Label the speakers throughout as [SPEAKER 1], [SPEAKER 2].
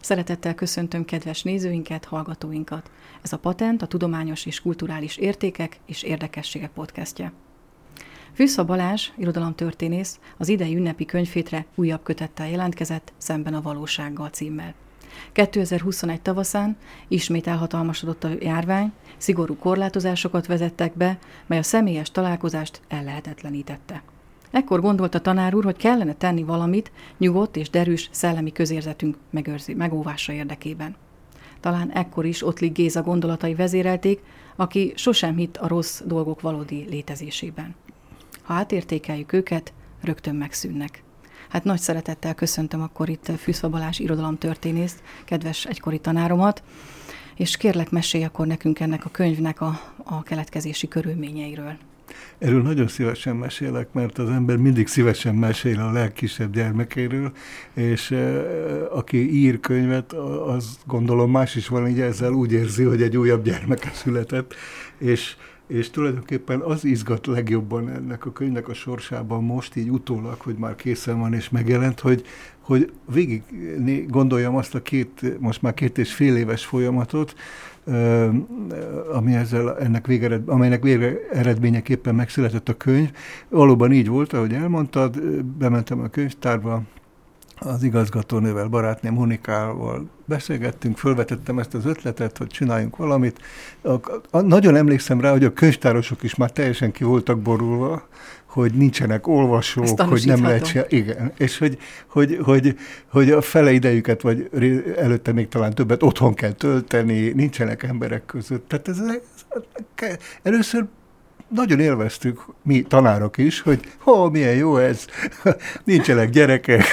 [SPEAKER 1] Szeretettel köszöntöm kedves nézőinket, hallgatóinkat. Ez a Patent a Tudományos és Kulturális Értékek és Érdekességek podcastje. Fűsza Balázs, irodalomtörténész, az idei ünnepi könyvfétre újabb kötettel jelentkezett Szemben a valósággal címmel. 2021 tavaszán ismét elhatalmasodott a járvány, szigorú korlátozásokat vezettek be, mely a személyes találkozást ellehetetlenítette. Ekkor gondolta tanár úr, hogy kellene tenni valamit nyugodt és derűs szellemi közérzetünk megőrzi, megóvása érdekében. Talán ekkor is Ottlik Géza gondolatai vezérelték, aki sosem hitt a rossz dolgok valódi létezésében. Ha átértékeljük őket, rögtön megszűnnek. Hát nagy szeretettel köszöntöm akkor itt Fűszva Balázs irodalomtörténészt, kedves egykori tanáromat, és kérlek mesélj akkor nekünk ennek a könyvnek a, a keletkezési körülményeiről.
[SPEAKER 2] Erről nagyon szívesen mesélek, mert az ember mindig szívesen mesél a legkisebb gyermekéről, és e, aki ír könyvet, az gondolom más is van, így ezzel úgy érzi, hogy egy újabb gyermeke született, és és tulajdonképpen az izgat legjobban ennek a könyvnek a sorsában most így utólag, hogy már készen van és megjelent, hogy, hogy végig gondoljam azt a két, most már két és fél éves folyamatot, ami ezzel, ennek végered, amelynek vége eredményeképpen megszületett a könyv. Valóban így volt, ahogy elmondtad, bementem a könyvtárba, az igazgatónővel, barátném Monikával beszélgettünk, fölvetettem ezt az ötletet, hogy csináljunk valamit. A, a, nagyon emlékszem rá, hogy a könyvtárosok is már teljesen ki voltak borulva, hogy nincsenek olvasók, hogy nem lehet se, igen, és hogy, hogy, hogy, hogy a fele idejüket, vagy előtte még talán többet otthon kell tölteni, nincsenek emberek között. Tehát ez, ez először nagyon élveztük mi tanárok is, hogy ho, milyen jó ez, nincsenek gyerekek,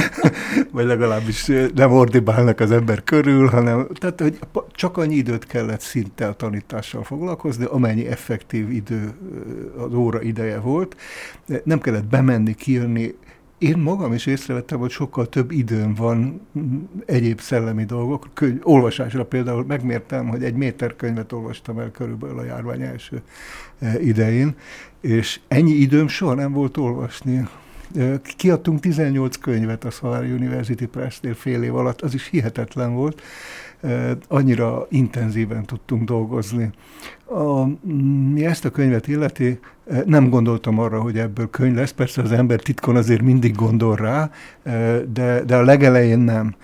[SPEAKER 2] vagy legalábbis nem ordibálnak az ember körül, hanem tehát, hogy csak annyi időt kellett szinte a tanítással foglalkozni, amennyi effektív idő az óra ideje volt. Nem kellett bemenni, kijönni, én magam is észrevettem, hogy sokkal több időm van egyéb szellemi dolgok. Könyv, olvasásra például megmértem, hogy egy méter könyvet olvastam el körülbelül a járvány első e, idején, és ennyi időm soha nem volt olvasni. E, kiadtunk 18 könyvet a Szalari University Press-nél fél év alatt, az is hihetetlen volt annyira intenzíven tudtunk dolgozni. A, mi ezt a könyvet illeti, nem gondoltam arra, hogy ebből könyv lesz, persze az ember titkon azért mindig gondol rá, de, de a legelején nem.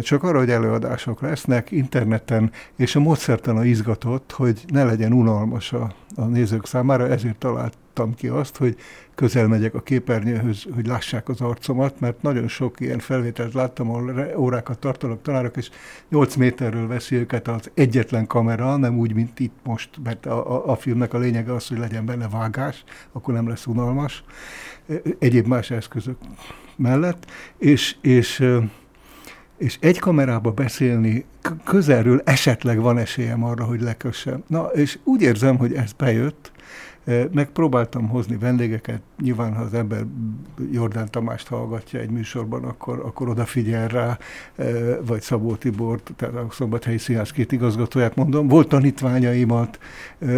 [SPEAKER 2] Csak arra, hogy előadások lesznek interneten, és a módszertana izgatott, hogy ne legyen unalmas a, a nézők számára, ezért találtam ki azt, hogy közel megyek a képernyőhöz, hogy lássák az arcomat, mert nagyon sok ilyen felvételt láttam, ahol órákat tartanak tanárok, és 8 méterről veszi őket az egyetlen kamera, nem úgy, mint itt most, mert a, a, a filmnek a lényege az, hogy legyen benne vágás, akkor nem lesz unalmas, egyéb más eszközök mellett, és, és és egy kamerába beszélni közelről esetleg van esélyem arra, hogy lekössem. Na, és úgy érzem, hogy ez bejött, Megpróbáltam hozni vendégeket, nyilván ha az ember Jordán Tamást hallgatja egy műsorban, akkor, akkor odafigyel rá, vagy Szabó Tibor, tehát a Szombathelyi Színház két igazgatóját mondom, volt tanítványaimat,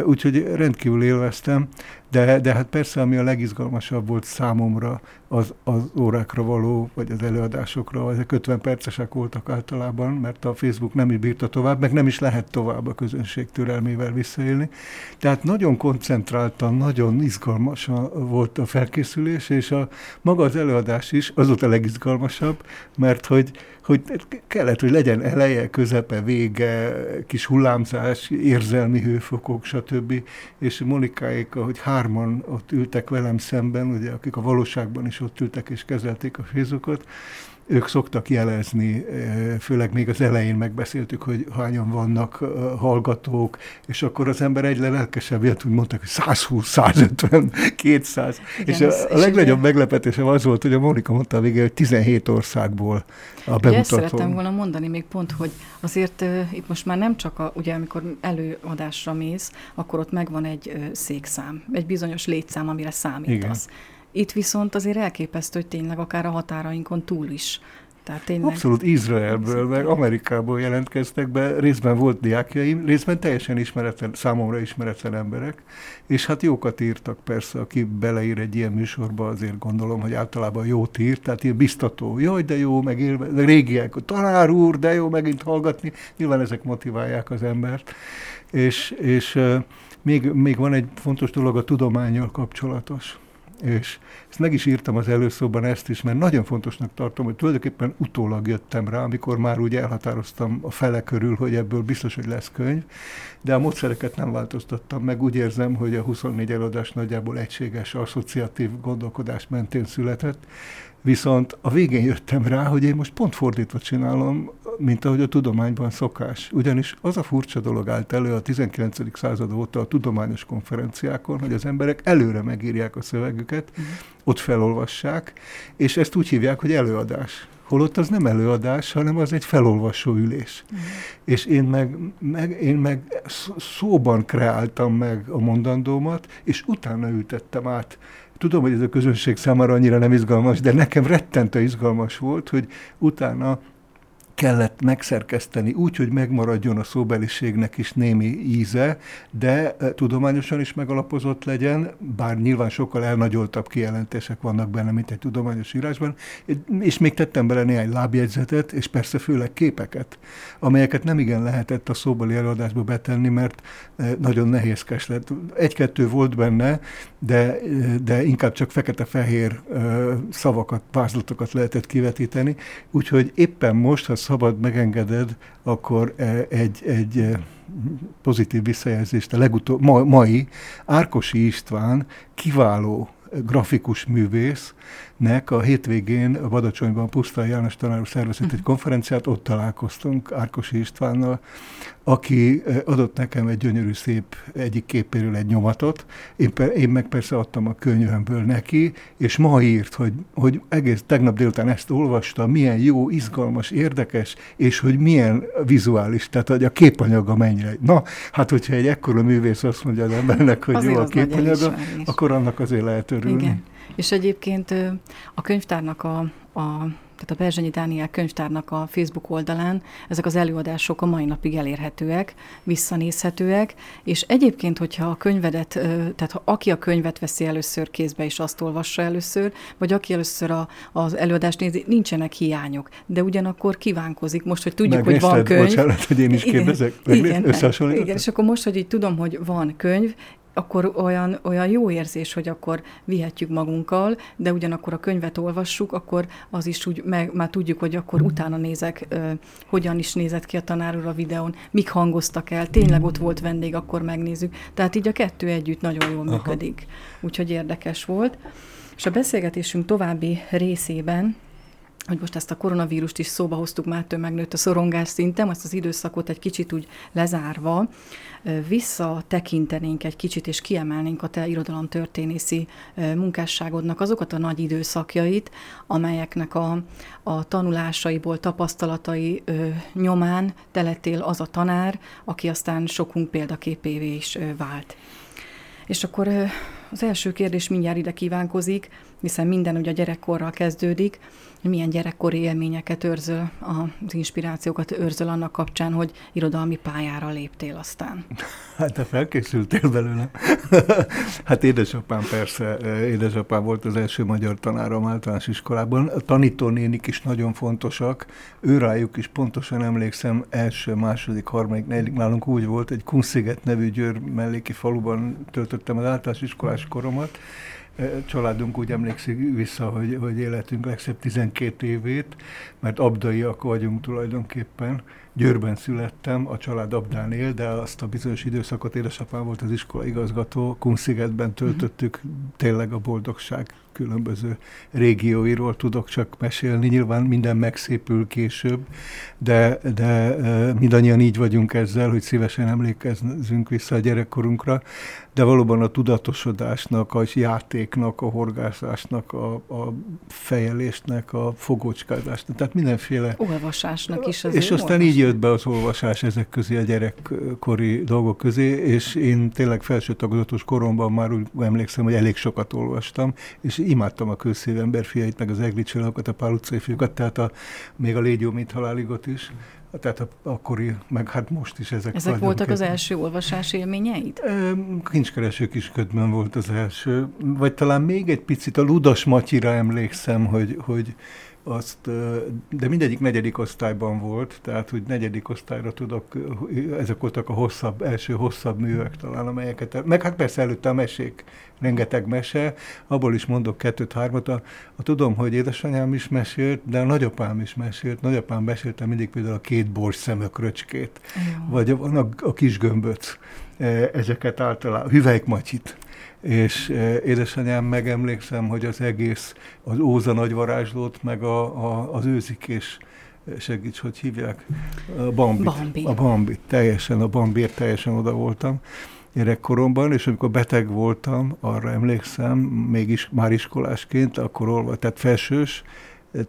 [SPEAKER 2] úgyhogy rendkívül élveztem, de, de hát persze, ami a legizgalmasabb volt számomra, az, az órákra való, vagy az előadásokra, ezek 50 percesek voltak általában, mert a Facebook nem is bírta tovább, meg nem is lehet tovább a közönség türelmével visszaélni. Tehát nagyon koncentráltan, nagyon izgalmas volt a felkészülés, és a maga az előadás is, az legizgalmasabb, mert hogy hogy kellett, hogy legyen eleje, közepe, vége, kis hullámzás, érzelmi hőfokok, stb. És Monikáék, hogy hárman ott ültek velem szemben, ugye, akik a valóságban is ott ültek és kezelték a Facebookot, ők szoktak jelezni, eh, főleg még az elején megbeszéltük, hogy hányan vannak eh, hallgatók, és akkor az ember egyre lelkesebb jött, úgy mondtak, hogy 120, 150, 200. Igen, és a, a legnagyobb meglepetésem az volt, hogy a Monika mondta a végén, hogy 17 országból a bemutató. Ugye ezt
[SPEAKER 1] szerettem volna mondani még pont, hogy azért uh, itt most már nem csak, a, ugye amikor előadásra mész, akkor ott megvan egy uh, székszám, egy bizonyos létszám, amire számítasz. Igen itt viszont azért elképesztő, hogy tényleg akár a határainkon túl is. Tehát tényleg...
[SPEAKER 2] Abszolút Izraelből, meg Amerikából jelentkeztek be, részben volt diákjaim, részben teljesen ismeretlen, számomra ismeretlen emberek, és hát jókat írtak persze, aki beleír egy ilyen műsorba, azért gondolom, hogy általában jót ír, tehát ilyen biztató, jaj, de jó, meg élve, de régiek, tanár úr, de jó megint hallgatni, nyilván ezek motiválják az embert, és, és még, még van egy fontos dolog a tudományjal kapcsolatos és ezt meg is írtam az előszóban ezt is, mert nagyon fontosnak tartom, hogy tulajdonképpen utólag jöttem rá, amikor már úgy elhatároztam a fele körül, hogy ebből biztos, hogy lesz könyv, de a módszereket nem változtattam meg. Úgy érzem, hogy a 24 előadás nagyjából egységes, asszociatív gondolkodás mentén született, Viszont a végén jöttem rá, hogy én most pont fordítva csinálom, mint ahogy a tudományban szokás. Ugyanis az a furcsa dolog állt elő a 19. század óta a tudományos konferenciákon, hogy az emberek előre megírják a szövegüket, uh-huh. ott felolvassák, és ezt úgy hívják, hogy előadás. Holott az nem előadás, hanem az egy felolvasó ülés. Uh-huh. És én meg, meg, én meg szóban kreáltam meg a mondandómat, és utána ültettem át Tudom, hogy ez a közönség számára annyira nem izgalmas, de nekem rettentő izgalmas volt, hogy utána kellett megszerkeszteni úgy, hogy megmaradjon a szóbeliségnek is némi íze, de e, tudományosan is megalapozott legyen, bár nyilván sokkal elnagyoltabb kijelentések vannak benne, mint egy tudományos írásban, és még tettem bele néhány lábjegyzetet, és persze főleg képeket, amelyeket nem igen lehetett a szóbeli előadásba betenni, mert e, nagyon nehézkes lett. Egy-kettő volt benne, de, de inkább csak fekete-fehér szavakat, vázlatokat lehetett kivetíteni, úgyhogy éppen most, ha szabad megengeded, akkor e, egy, egy e, pozitív visszajelzést a legutóbb, ma, mai Árkosi István kiváló grafikus művész, nek a hétvégén a Badacsonyban Pusztai János tanár szervezett egy konferenciát, ott találkoztunk Árkosi Istvánnal, aki adott nekem egy gyönyörű szép egyik képéről egy nyomatot, én, én meg persze adtam a könyvemből neki, és ma írt, hogy, hogy egész tegnap délután ezt olvasta, milyen jó, izgalmas, érdekes, és hogy milyen vizuális, tehát hogy a képanyaga mennyire. Na, hát hogyha egy ekkora művész azt mondja az embernek, hogy azért jó a képanyaga, akkor annak azért lehet örülni. Igen.
[SPEAKER 1] És egyébként a könyvtárnak a, a tehát a Berzsenyi Dániel könyvtárnak a Facebook oldalán ezek az előadások a mai napig elérhetőek, visszanézhetőek, és egyébként, hogyha a könyvedet, tehát ha aki a könyvet veszi először kézbe, és azt olvassa először, vagy aki először a, az előadást nézi, nincsenek hiányok, de ugyanakkor kívánkozik most, hogy tudjuk, Megnézted, hogy van könyv.
[SPEAKER 2] Bocsánat, hogy én is kérdezek.
[SPEAKER 1] Igen, igen, igen, és akkor most, hogy így tudom, hogy van könyv, akkor olyan, olyan jó érzés, hogy akkor vihetjük magunkkal, de ugyanakkor a könyvet olvassuk, akkor az is úgy, meg, már tudjuk, hogy akkor utána nézek, ö, hogyan is nézett ki a tanár úr a videón, mik hangoztak el, tényleg ott volt vendég, akkor megnézzük. Tehát így a kettő együtt nagyon jól működik. Úgyhogy érdekes volt. És a beszélgetésünk további részében hogy most ezt a koronavírust is szóba hoztuk, már megnőtt a szorongás szintem, ezt az időszakot egy kicsit úgy lezárva, visszatekintenénk egy kicsit, és kiemelnénk a te irodalomtörténészi munkásságodnak azokat a nagy időszakjait, amelyeknek a, a tanulásaiból, tapasztalatai ö, nyomán te az a tanár, aki aztán sokunk példaképévé is ö, vált. És akkor ö, az első kérdés mindjárt ide kívánkozik, hiszen minden ugye a gyerekkorral kezdődik, milyen gyerekkori élményeket őrzöl, az inspirációkat őrzöl annak kapcsán, hogy irodalmi pályára léptél aztán?
[SPEAKER 2] Hát te felkészültél belőle. hát édesapám persze, édesapám volt az első magyar tanárom általános iskolában. A tanítónénik is nagyon fontosak. Őrájuk is pontosan emlékszem, első, második, harmadik, negyedik nálunk úgy volt, egy Kunsziget nevű Győr melléki faluban töltöttem az általános iskolás koromat, családunk úgy emlékszik vissza, hogy, hogy életünk legszebb 12 évét, mert abdaiak vagyunk tulajdonképpen. Győrben születtem, a család Abdán él, de azt a bizonyos időszakot édesapám volt az iskola igazgató, Kunszigetben töltöttük, tényleg a boldogság különböző régióiról tudok csak mesélni, nyilván minden megszépül később, de, de mindannyian így vagyunk ezzel, hogy szívesen emlékezzünk vissza a gyerekkorunkra, de valóban a tudatosodásnak, a játéknak, a horgászásnak, a, a fejelésnek, a fogócskázásnak, tehát mindenféle...
[SPEAKER 1] Olvasásnak is az
[SPEAKER 2] És aztán így jött be az olvasás ezek közé, a gyerekkori dolgok közé, és én tényleg felső tagozatos koromban már úgy emlékszem, hogy elég sokat olvastam, és imádtam a közszív emberfiait, meg az Egri a Pál utcai fiúkat, tehát a, még a Légyó, mint haláligot is tehát a, akkori, meg hát most is ezek
[SPEAKER 1] Ezek voltak az első olvasás élményeid?
[SPEAKER 2] Kincskereső kisködben volt az első, vagy talán még egy picit a Ludas Matyira emlékszem, hogy, hogy azt, de mindegyik negyedik osztályban volt, tehát hogy negyedik osztályra tudok, ezek voltak a hosszabb, első hosszabb művek talán, amelyeket, meg hát persze előtte a mesék, rengeteg mese, abból is mondok kettőt-hármat, a, a, tudom, hogy édesanyám is mesélt, de a nagyapám is mesélt, nagyapám mesélte mindig például a két bors szemökröcskét, vagy a, a, a kis gömböt, ezeket általában, hüvelykmatyit és eh, édesanyám megemlékszem, hogy az egész, az Óza nagy varázslót, meg a, a, az őzikés eh, segíts, hogy hívják, a Bambit.
[SPEAKER 1] Bambi.
[SPEAKER 2] A Bambit, teljesen, a Bambért teljesen oda voltam gyerekkoromban, és amikor beteg voltam, arra emlékszem, még is, már iskolásként, akkor olva, tehát felsős,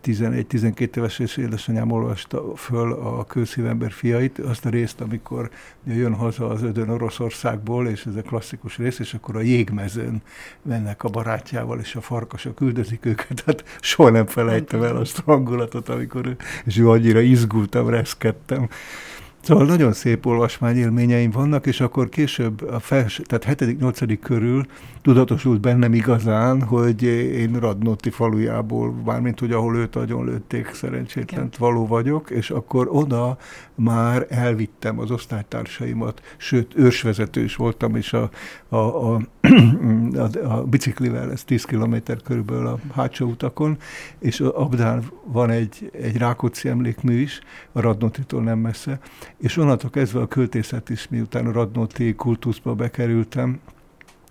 [SPEAKER 2] 11-12 éves és édesanyám olvasta föl a kőszívember fiait, azt a részt, amikor jön haza az ödön Oroszországból, és ez a klasszikus rész, és akkor a jégmezőn mennek a barátjával, és a farkasok üldözik őket. Hát soha nem felejtem el azt a hangulatot, amikor és ő annyira izgultam, reszkedtem. Szóval nagyon szép olvasmányélményeim vannak, és akkor később a felső, tehát 7.-8. körül tudatosult bennem igazán, hogy én Radnóti falujából, mármint hogy ahol őt agyon lőtték, szerencsétlen való vagyok, és akkor oda már elvittem az osztálytársaimat, sőt, őrsvezető is voltam, és a, a, a, a, a biciklivel, ez 10 kilométer körülbelül a hátsó utakon, és Abdán van egy, egy Rákóczi emlékmű is, a Radnótitól nem messze, és onnantól kezdve a költészet is, miután a Radnóti kultuszba bekerültem,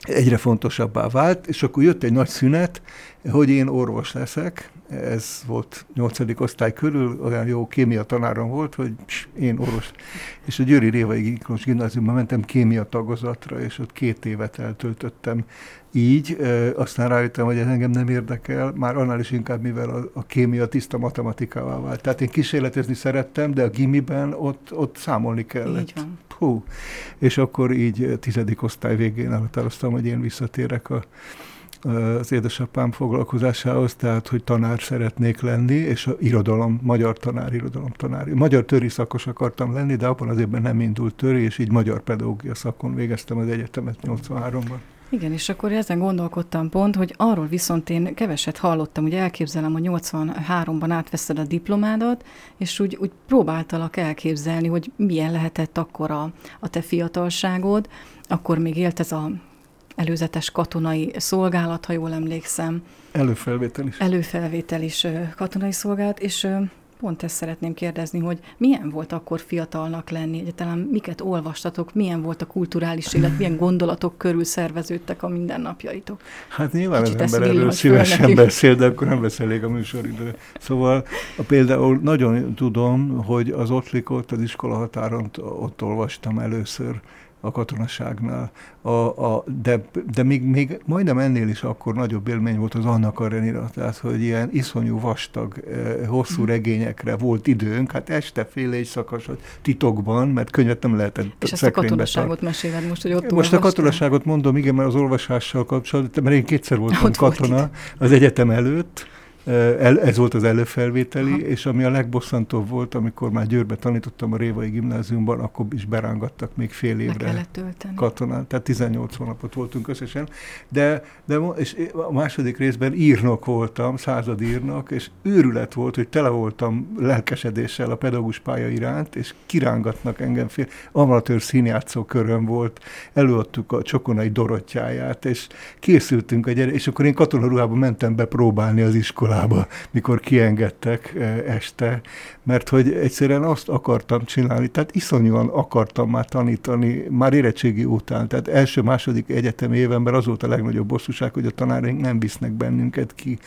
[SPEAKER 2] egyre fontosabbá vált, és akkor jött egy nagy szünet, hogy én orvos leszek, ez volt nyolcadik osztály körül, olyan jó kémia tanárom volt, hogy én orvos. És a Győri Révai Giklós gimnáziumban mentem kémia tagozatra, és ott két évet eltöltöttem így, aztán rájöttem, hogy ez engem nem érdekel, már annál is inkább, mivel a, a kémia tiszta matematikával vált. Tehát én kísérletezni szerettem, de a gimiben ott, ott számolni kellett. Így van. Hú. És akkor így tizedik osztály végén elhatároztam, hogy én visszatérek a, az édesapám foglalkozásához, tehát hogy tanár szeretnék lenni, és a irodalom, magyar tanár, irodalom tanár. Magyar töri szakos akartam lenni, de abban az évben nem indult töri, és így magyar pedagógia szakon végeztem az egyetemet 83-ban.
[SPEAKER 1] Igen, és akkor ezen gondolkodtam pont, hogy arról viszont én keveset hallottam, hogy elképzelem, hogy 83-ban átveszed a diplomádat, és úgy, úgy próbáltalak elképzelni, hogy milyen lehetett akkor a, a te fiatalságod, akkor még élt ez a előzetes katonai szolgálat, ha jól emlékszem.
[SPEAKER 2] Előfelvétel is.
[SPEAKER 1] Előfelvétel is katonai szolgálat, és pont ezt szeretném kérdezni, hogy milyen volt akkor fiatalnak lenni, egyáltalán miket olvastatok, milyen volt a kulturális élet, milyen gondolatok körül szerveződtek a mindennapjaitok?
[SPEAKER 2] Hát nyilván Kicsit az ember erről szívesen beszél, de akkor nem vesz elég a műsoridő. Szóval a, például nagyon tudom, hogy az Ottlikot az iskola határon ott olvastam először, a katonaságnál. A, a, de de még, még majdnem ennél is akkor nagyobb élmény volt az Anna Karenina, tehát hogy ilyen iszonyú vastag, eh, hosszú mhm. regényekre volt időnk, hát este fél éjszakas titokban, mert könyvet nem lehetett
[SPEAKER 1] És ezt a katonaságot meséled most, hogy ott
[SPEAKER 2] Most a katonaságot mondom, igen, mert az olvasással kapcsolatban, mert én kétszer voltam ott katona volt. az egyetem előtt, ez volt az előfelvételi, Aha. és ami a legbosszantóbb volt, amikor már Győrbe tanítottam a Révai gimnáziumban, akkor is berángattak még fél évre katonán, tehát 18 hónapot voltunk összesen, de, de és a második részben írnok voltam, századírnak, és őrület volt, hogy tele voltam lelkesedéssel a pedagógus pálya iránt, és kirángatnak engem fél, amatőr színjátszó köröm volt, előadtuk a Csokonai Dorottyáját, és készültünk a gyere, és akkor én katonaruhában mentem be próbálni az iskolát iskolába, mikor kiengedtek este, mert hogy egyszerűen azt akartam csinálni, tehát iszonyúan akartam már tanítani, már érettségi után, tehát első-második egyetem évenben az volt a legnagyobb bosszúság, hogy a tanáraink nem visznek bennünket ki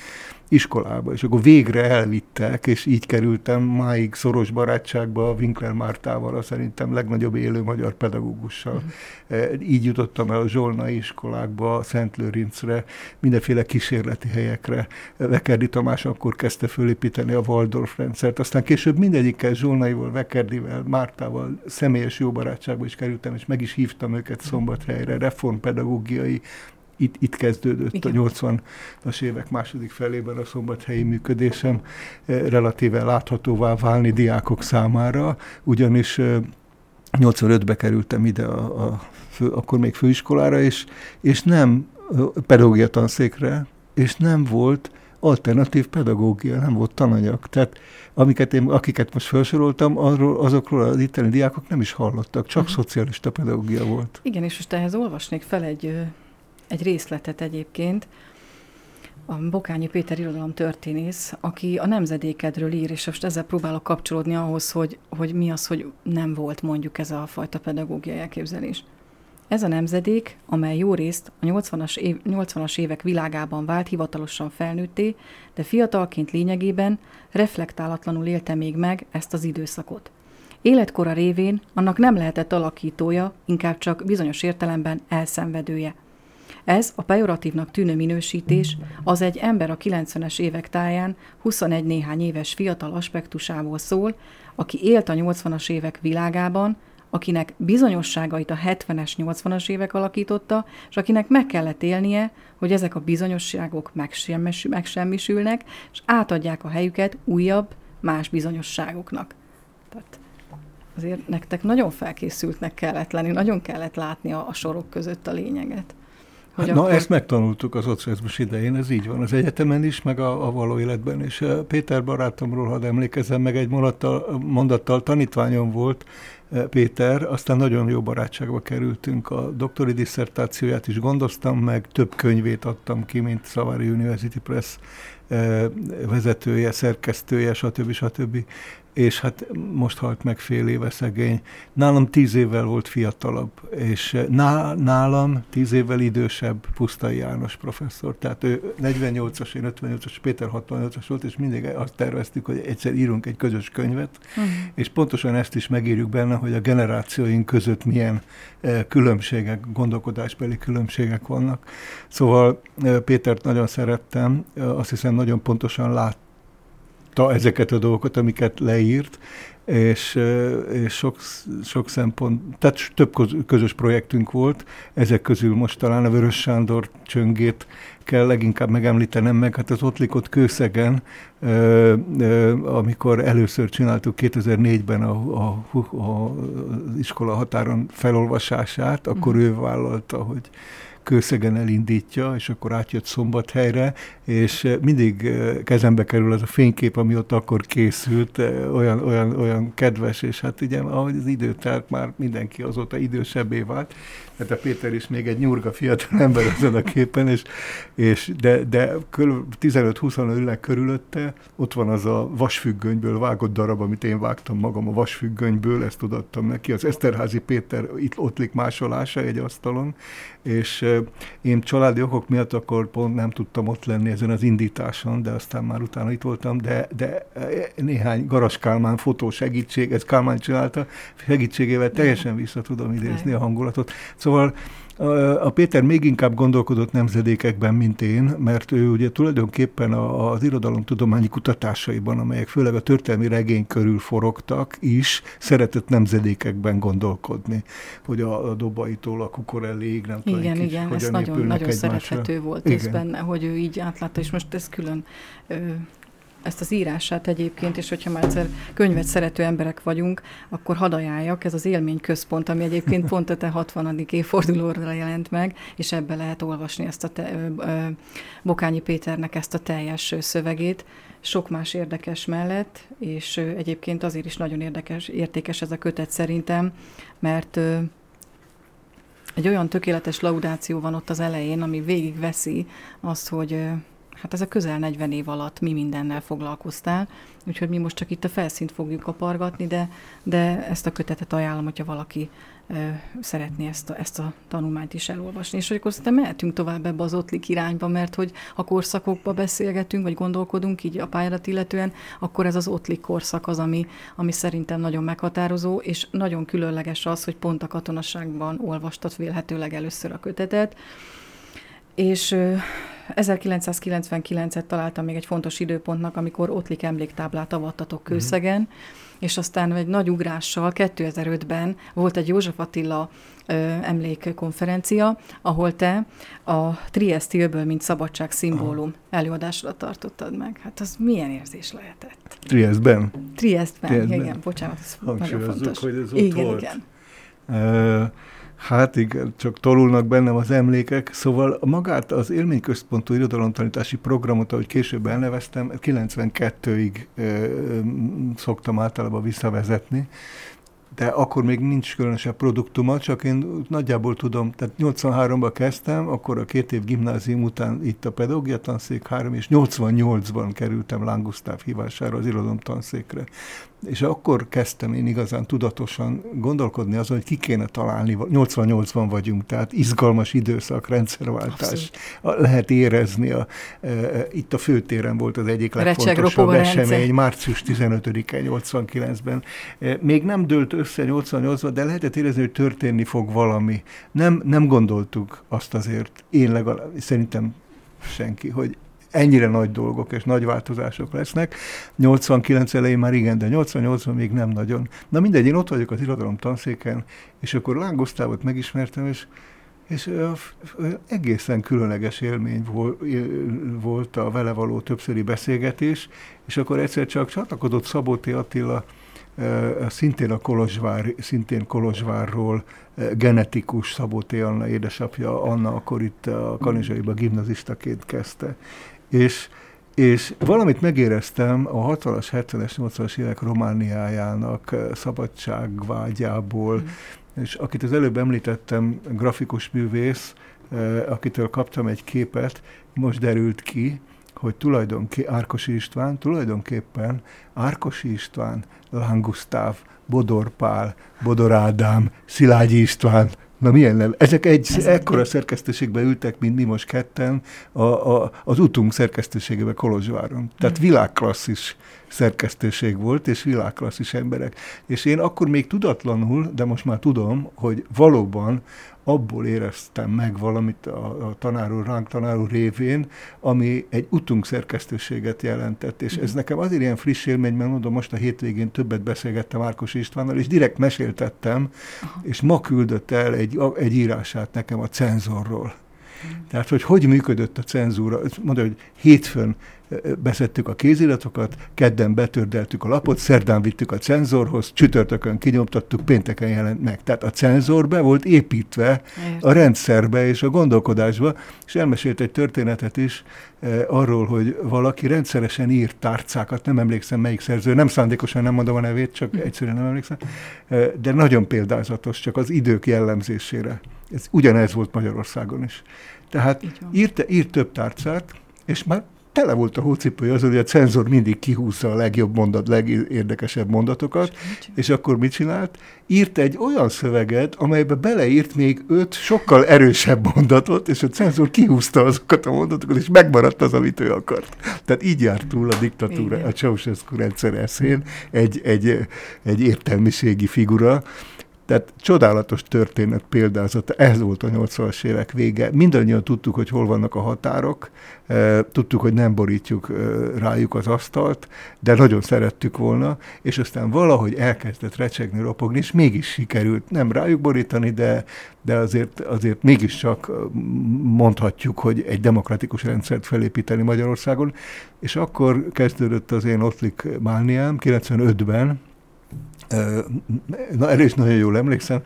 [SPEAKER 2] iskolába, és akkor végre elvittek, és így kerültem máig szoros barátságba a Winkler Mártával, a szerintem legnagyobb élő magyar pedagógussal. Uh-huh. Így jutottam el a Zsolnai iskolákba, Szent Lőrincre, mindenféle kísérleti helyekre. Vekerdi Tamás akkor kezdte fölépíteni a Waldorf rendszert, aztán később mindegyikkel, Zsolnaival, Vekerdivel, Mártával személyes jó barátságba is kerültem, és meg is hívtam őket Szombathelyre, reformpedagógiai itt, itt kezdődött Igen. a 80-as évek második felében a szombathelyi működésem eh, relatíve láthatóvá válni diákok számára, ugyanis 85-be eh, kerültem ide a, a fő, akkor még főiskolára, és, és nem pedagógia tanszékre, és nem volt alternatív pedagógia, nem volt tananyag. Tehát amiket én, akiket most felsoroltam, arról, azokról az itteni diákok nem is hallottak, csak uh-huh. szocialista pedagógia volt.
[SPEAKER 1] Igen, és most ehhez olvasnék fel egy egy részletet egyébként, a Bokányi Péter irodalom történész, aki a nemzedékedről ír, és most ezzel próbálok kapcsolódni ahhoz, hogy, hogy mi az, hogy nem volt mondjuk ez a fajta pedagógiai elképzelés. Ez a nemzedék, amely jó részt a 80-as, év, 80-as évek világában vált hivatalosan felnőtté, de fiatalként lényegében reflektálatlanul élte még meg ezt az időszakot. Életkora révén annak nem lehetett alakítója, inkább csak bizonyos értelemben elszenvedője – ez a pejoratívnak tűnő minősítés az egy ember a 90-es évek táján 21 néhány éves fiatal aspektusából szól, aki élt a 80-as évek világában, akinek bizonyosságait a 70-es, 80-as évek alakította, és akinek meg kellett élnie, hogy ezek a bizonyosságok megsemmisülnek, és átadják a helyüket újabb, más bizonyosságoknak. Tehát azért nektek nagyon felkészültnek kellett lenni, nagyon kellett látni a, a sorok között a lényeget.
[SPEAKER 2] Hogy hát, akkor... Na, ezt megtanultuk az szocializmus idején, ez így van, az egyetemen is, meg a, a való életben is. Péter barátomról, hadd emlékezem meg, egy mondattal, mondattal tanítványom volt, eh, Péter, aztán nagyon jó barátságba kerültünk. A doktori disszertációját is gondoztam meg, több könyvét adtam ki, mint Szavári University Press eh, vezetője, szerkesztője, stb. stb és hát most halt meg fél éve szegény. Nálam tíz évvel volt fiatalabb, és eh, nálam tíz évvel idősebb Pusztai János professzor. Tehát ő 48-as, én 58-as, Péter 68-as volt, és mindig azt terveztük, hogy egyszer írunk egy közös könyvet, uh-huh. és pontosan ezt is megírjuk benne, hogy a generációink között milyen eh, különbségek, gondolkodásbeli különbségek vannak. Szóval eh, Pétert nagyon szerettem, azt hiszem nagyon pontosan lát látta ezeket a dolgokat, amiket leírt, és, és sok, sok szempont, tehát több közös projektünk volt, ezek közül most talán a Vörös Sándor csöngét kell leginkább megemlítenem meg, hát az Ottlikot Kőszegen, amikor először csináltuk 2004-ben a, a, a, a iskola határon felolvasását, akkor mm. ő vállalta, hogy Kőszegen elindítja, és akkor átjött Szombathelyre, és eh, mindig eh, kezembe kerül az a fénykép, ami ott akkor készült, eh, olyan, olyan, olyan kedves, és hát ugye, ahogy az idő telt, már mindenki azóta idősebbé vált, tehát a Péter is még egy nyurga fiatal ember azon a képen, és, és de, de 15-20 ülnek körülötte, ott van az a vasfüggönyből vágott darab, amit én vágtam magam a vasfüggönyből, ezt tudattam neki, az Eszterházi Péter itt ottlik másolása egy asztalon, és én családi okok miatt akkor pont nem tudtam ott lenni ezen az indításon, de aztán már utána itt voltam, de, de néhány Garas Kálmán fotó segítség, ez Kálmán csinálta, segítségével teljesen vissza tudom idézni a hangulatot. Szóval a Péter még inkább gondolkodott nemzedékekben, mint én, mert ő ugye tulajdonképpen az irodalomtudományi kutatásaiban, amelyek főleg a történelmi regény körül forogtak is, szeretett nemzedékekben gondolkodni, hogy a, a Dobaitól a Kukorelléig, nem
[SPEAKER 1] tudom, igen, igen, ez nagyon, nagyon szerethető volt igen. ez benne, hogy ő így átlátta, és most ez külön ö, ezt az írását egyébként, és hogyha már egyszer könyvet szerető emberek vagyunk, akkor hadd ajánljak, ez az élményközpont, ami egyébként pont a te 60. évfordulóra jelent meg, és ebbe lehet olvasni ezt a te, ö, ö, Bokányi Péternek ezt a teljes szövegét, sok más érdekes mellett, és ö, egyébként azért is nagyon érdekes, értékes ez a kötet szerintem, mert ö, egy olyan tökéletes laudáció van ott az elején, ami végigveszi azt, hogy hát ez a közel 40 év alatt mi mindennel foglalkoztál, úgyhogy mi most csak itt a felszínt fogjuk kapargatni, de, de ezt a kötetet ajánlom, hogyha valaki szeretné ezt a, ezt a tanulmányt is elolvasni. És akkor szerintem mehetünk tovább ebbe az ottlik irányba, mert hogy ha korszakokba beszélgetünk, vagy gondolkodunk így a pályárat illetően, akkor ez az ottlik korszak az, ami, ami szerintem nagyon meghatározó, és nagyon különleges az, hogy pont a katonaságban olvastat vélhetőleg először a kötetet, és 1999-et találtam még egy fontos időpontnak, amikor Ottlik emléktáblát avattatok mhm. Kőszegen, mm és aztán egy nagy ugrással 2005-ben volt egy József Attila ö, emlékkonferencia, ahol te a Triesti öböl, mint szabadság szimbólum előadásra tartottad meg. Hát az milyen érzés lehetett?
[SPEAKER 2] Triestben?
[SPEAKER 1] Triestben, Triestben. igen, bocsánat, ez nagyon fontos.
[SPEAKER 2] hogy ez ott igen, volt. Igen. Uh, Hát igen, csak tolulnak bennem az emlékek. Szóval magát az élményközpontú irodalomtanítási programot, ahogy később elneveztem, 92-ig ö, szoktam általában visszavezetni, de akkor még nincs különösebb produktuma, csak én nagyjából tudom, tehát 83-ban kezdtem, akkor a két év gimnázium után itt a pedagógia tanszék három, és 88-ban kerültem Lángusztáv hívására az irodalomtanszékre és akkor kezdtem én igazán tudatosan gondolkodni azon, hogy ki kéne találni, 88-ban vagyunk, tehát izgalmas időszak, rendszerváltás. A, lehet érezni, a, e, e, itt a főtéren volt az egyik legfontosabb esemény, március 15-e 89-ben. E, még nem dőlt össze 88-ban, de lehetett érezni, hogy történni fog valami. Nem, nem gondoltuk azt azért, én legalább, szerintem senki, hogy ennyire nagy dolgok és nagy változások lesznek. 89 elején már igen, de 88-ban még nem nagyon. Na mindegy, én ott vagyok az irodalom tanszéken, és akkor Láng Gusztávot megismertem, és és egészen különleges élmény volt a vele való többszöri beszélgetés, és akkor egyszer csak csatlakozott Szabóti Attila, szintén a Kolozsvár, szintén Kolozsvárról genetikus Szabóti Anna édesapja, Anna akkor itt a Kanizsaiba gimnazistaként kezdte. És, és valamit megéreztem a 60-as, 70-es, 80-as évek Romániájának szabadságvágyából, mm. és akit az előbb említettem, grafikus művész, akitől kaptam egy képet, most derült ki, hogy tulajdonképpen Árkosi István, tulajdonképpen Árkosi István, Langusztáv, Bodor Pál, Bodor Ádám, Szilágyi István, Na milyen nem? Ezek egy Ezek ekkora szerkesztőségben ültek, mint mi most ketten, a, a, az utunk szerkesztőségében Kolozsváron. Tehát hmm. világklasszis szerkesztőség volt, és világklasszis emberek. És én akkor még tudatlanul, de most már tudom, hogy valóban abból éreztem meg valamit a, a tanár úr, ránk tanár úr révén, ami egy utunk szerkesztőséget jelentett, és ez mhm. nekem azért ilyen friss élmény, mert mondom, most a hétvégén többet beszélgettem Márkos Istvánnal, és direkt meséltettem, és ma küldött el egy, egy írását nekem a cenzorról. Mhm. Tehát, hogy hogy működött a cenzúra. Mondja, hogy hétfőn beszettük a kéziratokat, kedden betördeltük a lapot, szerdán vittük a cenzorhoz, csütörtökön kinyomtattuk, pénteken jelent meg. Tehát a cenzor be volt építve a rendszerbe és a gondolkodásba, és elmesélt egy történetet is eh, arról, hogy valaki rendszeresen írt tárcákat, nem emlékszem melyik szerző, nem szándékosan nem mondom a nevét, csak hm. egyszerűen nem emlékszem, eh, de nagyon példázatos, csak az idők jellemzésére. Ez ugyanez volt Magyarországon is. Tehát írt, írt több tárcát, és már tele volt a hócipője az, hogy a cenzor mindig kihúzza a legjobb mondat, legérdekesebb mondatokat, és, és akkor mit csinált? Írt egy olyan szöveget, amelybe beleírt még öt sokkal erősebb mondatot, és a cenzor kihúzta azokat a mondatokat, és megmaradt az, amit ő akart. Tehát így járt túl a diktatúra, Igen. a Ceausescu rendszer eszén egy, egy, egy értelmiségi figura, tehát csodálatos történet példázata, ez volt a 80-as évek vége. Mindannyian tudtuk, hogy hol vannak a határok, e, tudtuk, hogy nem borítjuk e, rájuk az asztalt, de nagyon szerettük volna, és aztán valahogy elkezdett recsegni, ropogni, és mégis sikerült nem rájuk borítani, de, de azért, azért mégiscsak mondhatjuk, hogy egy demokratikus rendszert felépíteni Magyarországon, és akkor kezdődött az én ottlik mániám 95-ben, na erre is nagyon jól emlékszem,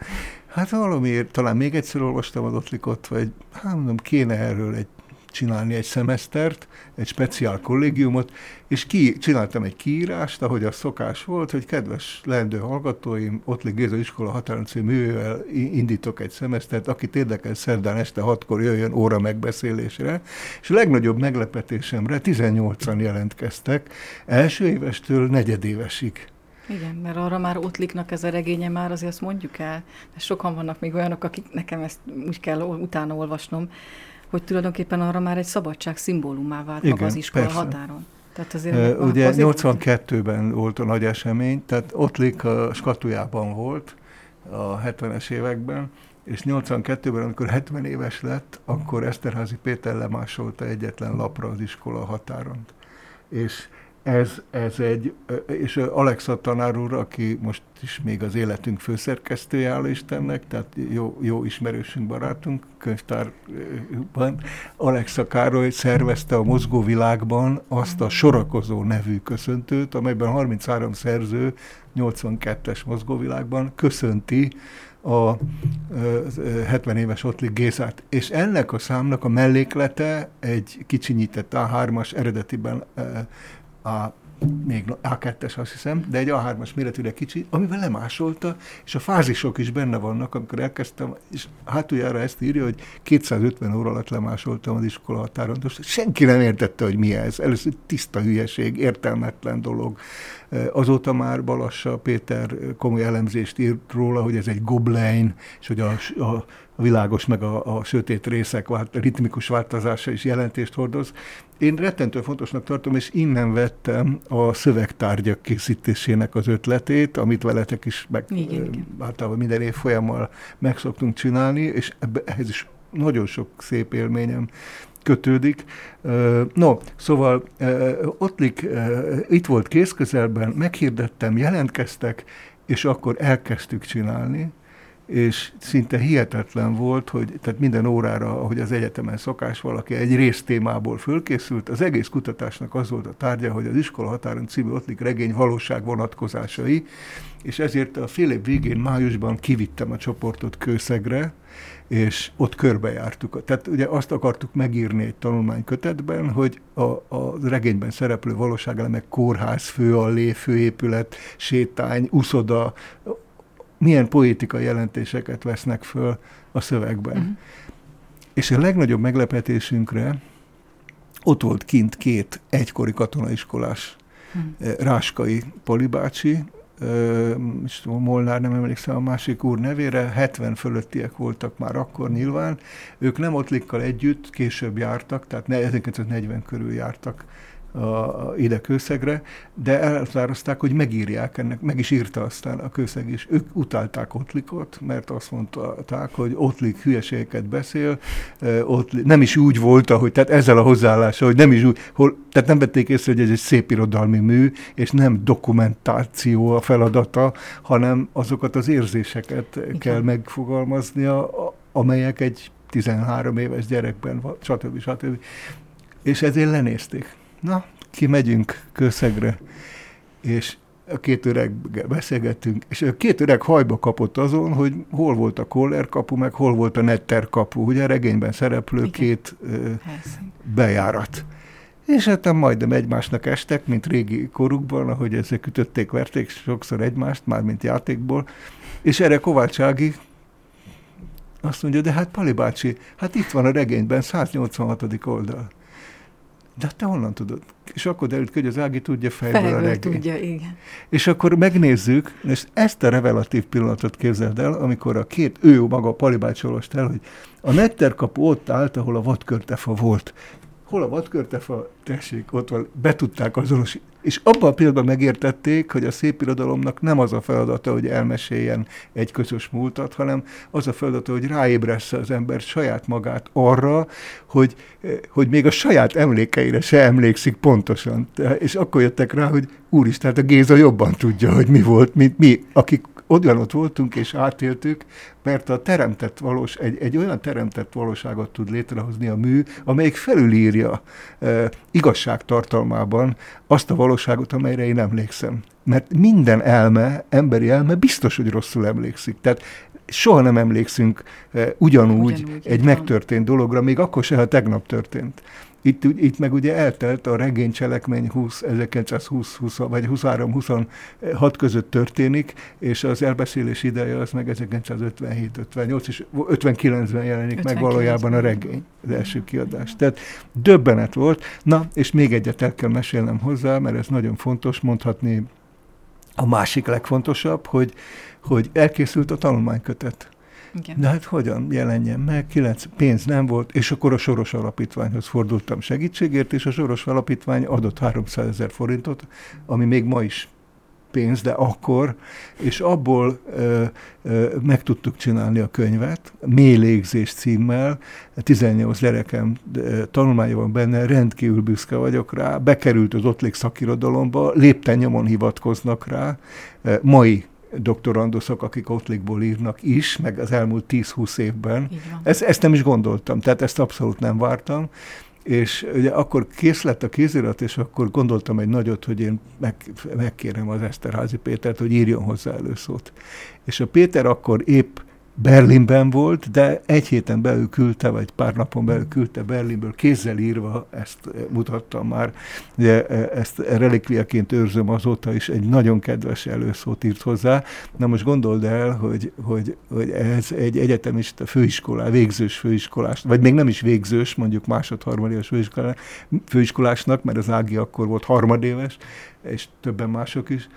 [SPEAKER 2] hát valamiért talán még egyszer olvastam az Ottlikot, vagy hát mondom, kéne erről egy csinálni egy szemesztert, egy speciál kollégiumot, és ki, csináltam egy kiírást, ahogy az szokás volt, hogy kedves leendő hallgatóim, Ottlik Géza iskola határoncő művel indítok egy szemesztert, aki érdekel szerdán este hatkor jöjjön óra megbeszélésre, és a legnagyobb meglepetésemre 18-an jelentkeztek, első évestől negyedévesig.
[SPEAKER 1] Igen, mert arra már Ottliknak ez a regénye már azért azt mondjuk el, de sokan vannak még olyanok, akik nekem ezt úgy kell utána olvasnom, hogy tulajdonképpen arra már egy szabadság szimbólumá vált Igen, maga az iskola persze. határon.
[SPEAKER 2] Tehát azért uh, ugye 82-ben volt a nagy esemény, tehát Ottlik a skatujában volt a 70-es években, és 82-ben, amikor 70 éves lett, akkor Eszterházi Péter lemásolta egyetlen lapra az iskola határon. És ez, ez egy, és Alexa tanár úr, aki most is még az életünk főszerkesztője, áll Istennek, tehát jó, jó ismerősünk, barátunk, könyvtárban, Alexa Károly szervezte a mozgóvilágban azt a sorakozó nevű köszöntőt, amelyben 33 szerző 82-es mozgóvilágban köszönti a 70 éves Ottlik Gézát. És ennek a számnak a melléklete egy kicsinyített A3-as eredetiben a még A2-es azt hiszem, de egy A3-as méretűre kicsi, amivel lemásolta, és a fázisok is benne vannak, amikor elkezdtem, és hátuljára ezt írja, hogy 250 óra alatt lemásoltam az iskola határon. Most senki nem értette, hogy mi ez. Először tiszta hülyeség, értelmetlen dolog. Azóta már Balassa Péter komoly elemzést írt róla, hogy ez egy goblein, és hogy a, a a világos meg a, a sötét részek vált, ritmikus változása is jelentést hordoz. Én rettentő fontosnak tartom, és innen vettem a szövegtárgyak készítésének az ötletét, amit veletek is meg, igen, általában minden év folyammal meg szoktunk csinálni, és ebbe, ehhez is nagyon sok szép élményem kötődik. No, szóval Ottlik itt volt készközelben, meghirdettem, jelentkeztek, és akkor elkezdtük csinálni, és szinte hihetetlen volt, hogy tehát minden órára, ahogy az egyetemen szokás valaki egy résztémából fölkészült, az egész kutatásnak az volt a tárgya, hogy az iskola határon című Ottlik regény valóság vonatkozásai, és ezért a fél év végén, májusban kivittem a csoportot Kőszegre, és ott körbejártuk. Tehát ugye azt akartuk megírni egy tanulmánykötetben, hogy a, a regényben szereplő valóságelemek kórház, főallé, főépület, sétány, uszoda, milyen poétikai jelentéseket vesznek föl a szövegben. Uh-huh. És a legnagyobb meglepetésünkre ott volt kint két egykori katonaiskolás, uh-huh. Ráskai Polibácsi, és Molnár nem emlékszem a másik úr nevére, 70 fölöttiek voltak már akkor nyilván. Ők nem Ottlikkal együtt, később jártak, tehát 1940 körül jártak a, ide kőszegre, de elhatározták, hogy megírják ennek, meg is írta aztán a kőszeg is. Ők utálták Ottlikot, mert azt mondták, hogy Ottlik hülyeségeket beszél, Ottlik, nem is úgy volt, ahogy, tehát ezzel a hozzáállása, hogy nem is úgy, hol, tehát nem vették észre, hogy ez egy szép irodalmi mű, és nem dokumentáció a feladata, hanem azokat az érzéseket Igen. kell megfogalmaznia, amelyek egy 13 éves gyerekben, stb. stb. És ezért lenézték na, kimegyünk Kőszegre, és a két öreg beszélgettünk, és a két öreg hajba kapott azon, hogy hol volt a Koller kapu, meg hol volt a Netter kapu, ugye a regényben szereplő Igen. két ö, bejárat. És hát majdnem egymásnak estek, mint régi korukban, ahogy ezek ütötték, verték sokszor egymást, már mint játékból. És erre Kovács Ági azt mondja, de hát Pali bácsi, hát itt van a regényben, 186. oldal. De te honnan tudod? És akkor derült hogy az Ági tudja fejből, fejből a regényt.
[SPEAKER 1] tudja, igen.
[SPEAKER 2] És akkor megnézzük, és ezt a revelatív pillanatot képzeld el, amikor a két, ő maga a Palibács olvast el, hogy a netterkapu ott állt, ahol a vadkörtefa volt hol a vadkörtefa, tessék, ott van, be tudták azonosítani. És abban a pillanatban megértették, hogy a szép irodalomnak nem az a feladata, hogy elmeséljen egy közös múltat, hanem az a feladata, hogy ráébressze az ember saját magát arra, hogy, hogy még a saját emlékeire se emlékszik pontosan. És akkor jöttek rá, hogy úristen, hát a Géza jobban tudja, hogy mi volt, mint mi, akik ott voltunk és átéltük, mert a teremtett valós, egy, egy olyan teremtett valóságot tud létrehozni a mű, amelyik felülírja e, igazság tartalmában azt a valóságot, amelyre én emlékszem. Mert minden elme, emberi elme biztos, hogy rosszul emlékszik. Tehát soha nem emlékszünk e, ugyanúgy, ugyanúgy egy megtörtént dologra, még akkor se, ha tegnap történt. Itt, itt meg ugye eltelt a regény cselekmény 20, 1920 20, vagy 23-26 között történik, és az elbeszélés ideje az meg 1957-58 és 59-ben jelenik 59 meg valójában a regény, az első kiadás. Tehát döbbenet volt. Na, és még egyet el kell mesélnem hozzá, mert ez nagyon fontos, mondhatni A másik legfontosabb, hogy, hogy elkészült a tanulmánykötet. Igen. De hát hogyan jelenjen meg, kilenc pénz nem volt, és akkor a Soros Alapítványhoz fordultam segítségért, és a Soros Alapítvány adott 300 ezer forintot, ami még ma is pénz, de akkor, és abból ö, ö, meg tudtuk csinálni a könyvet, Mély légzés címmel, 18 gyerekem tanulmánya van benne, rendkívül büszke vagyok rá, bekerült az ottlék szakirodalomba, lépten nyomon hivatkoznak rá, mai doktoranduszok, akik Ottlikból írnak is, meg az elmúlt 10-20 évben. Ezt, ezt nem is gondoltam, tehát ezt abszolút nem vártam. És ugye akkor kész lett a kézirat, és akkor gondoltam egy nagyot, hogy én meg, megkérem az Eszterházi Pétert, hogy írjon hozzá előszót. És a Péter akkor épp Berlinben volt, de egy héten belül küldte, vagy pár napon belül küldte Berlinből, kézzel írva, ezt mutattam már, de ezt relikviaként őrzöm azóta is, egy nagyon kedves előszót írt hozzá. Na most gondold el, hogy, hogy, hogy ez egy egyetemista főiskolá, végzős főiskolás, vagy még nem is végzős, mondjuk másod-harmadéves főiskolásnak, mert az Ági akkor volt harmadéves, és többen mások is,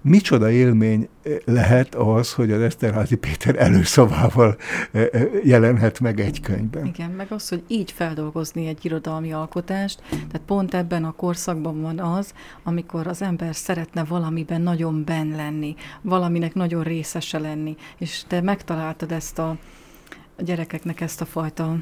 [SPEAKER 2] micsoda élmény lehet az, hogy az Eszterházi Péter előszavával jelenhet meg egy könyvben.
[SPEAKER 1] Igen, meg az, hogy így feldolgozni egy irodalmi alkotást, tehát pont ebben a korszakban van az, amikor az ember szeretne valamiben nagyon benn lenni, valaminek nagyon részese lenni, és te megtaláltad ezt a, a gyerekeknek ezt a fajta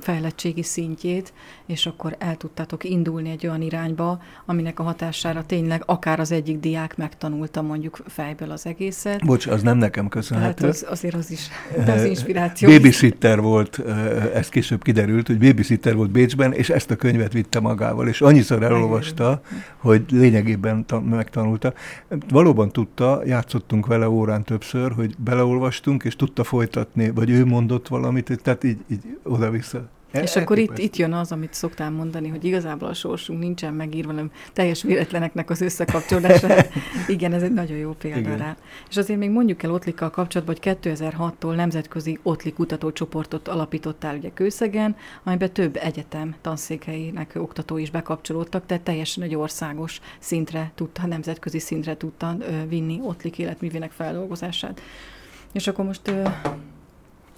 [SPEAKER 1] fejlettségi szintjét, és akkor el tudtatok indulni egy olyan irányba, aminek a hatására tényleg akár az egyik diák megtanulta mondjuk fejből az egészet.
[SPEAKER 2] Bocs, az nem nekem köszönhető.
[SPEAKER 1] Hát az, azért az is, de az inspiráció.
[SPEAKER 2] Babysitter volt, ez később kiderült, hogy babysitter volt Bécsben, és ezt a könyvet vitte magával, és annyiszor elolvasta, hogy lényegében megtanulta. Valóban tudta, játszottunk vele órán többször, hogy beleolvastunk, és tudta folytatni, vagy ő mondott valamit, tehát így, így oda-vissza
[SPEAKER 1] E, és akkor itt, itt jön az, amit szoktál mondani, hogy igazából a sorsunk nincsen megírva, hanem teljes véletleneknek az összekapcsolódása. Igen, ez egy nagyon jó példa Igen. rá. És azért még mondjuk el Ottlikkal kapcsolatban, hogy 2006-tól nemzetközi Ottlik kutatócsoportot alapítottál ugye Kőszegen, amiben több egyetem tanszékeinek oktatói is bekapcsolódtak, tehát teljesen egy országos szintre tudta, nemzetközi szintre tudta vinni Ottlik életművének feldolgozását. És akkor most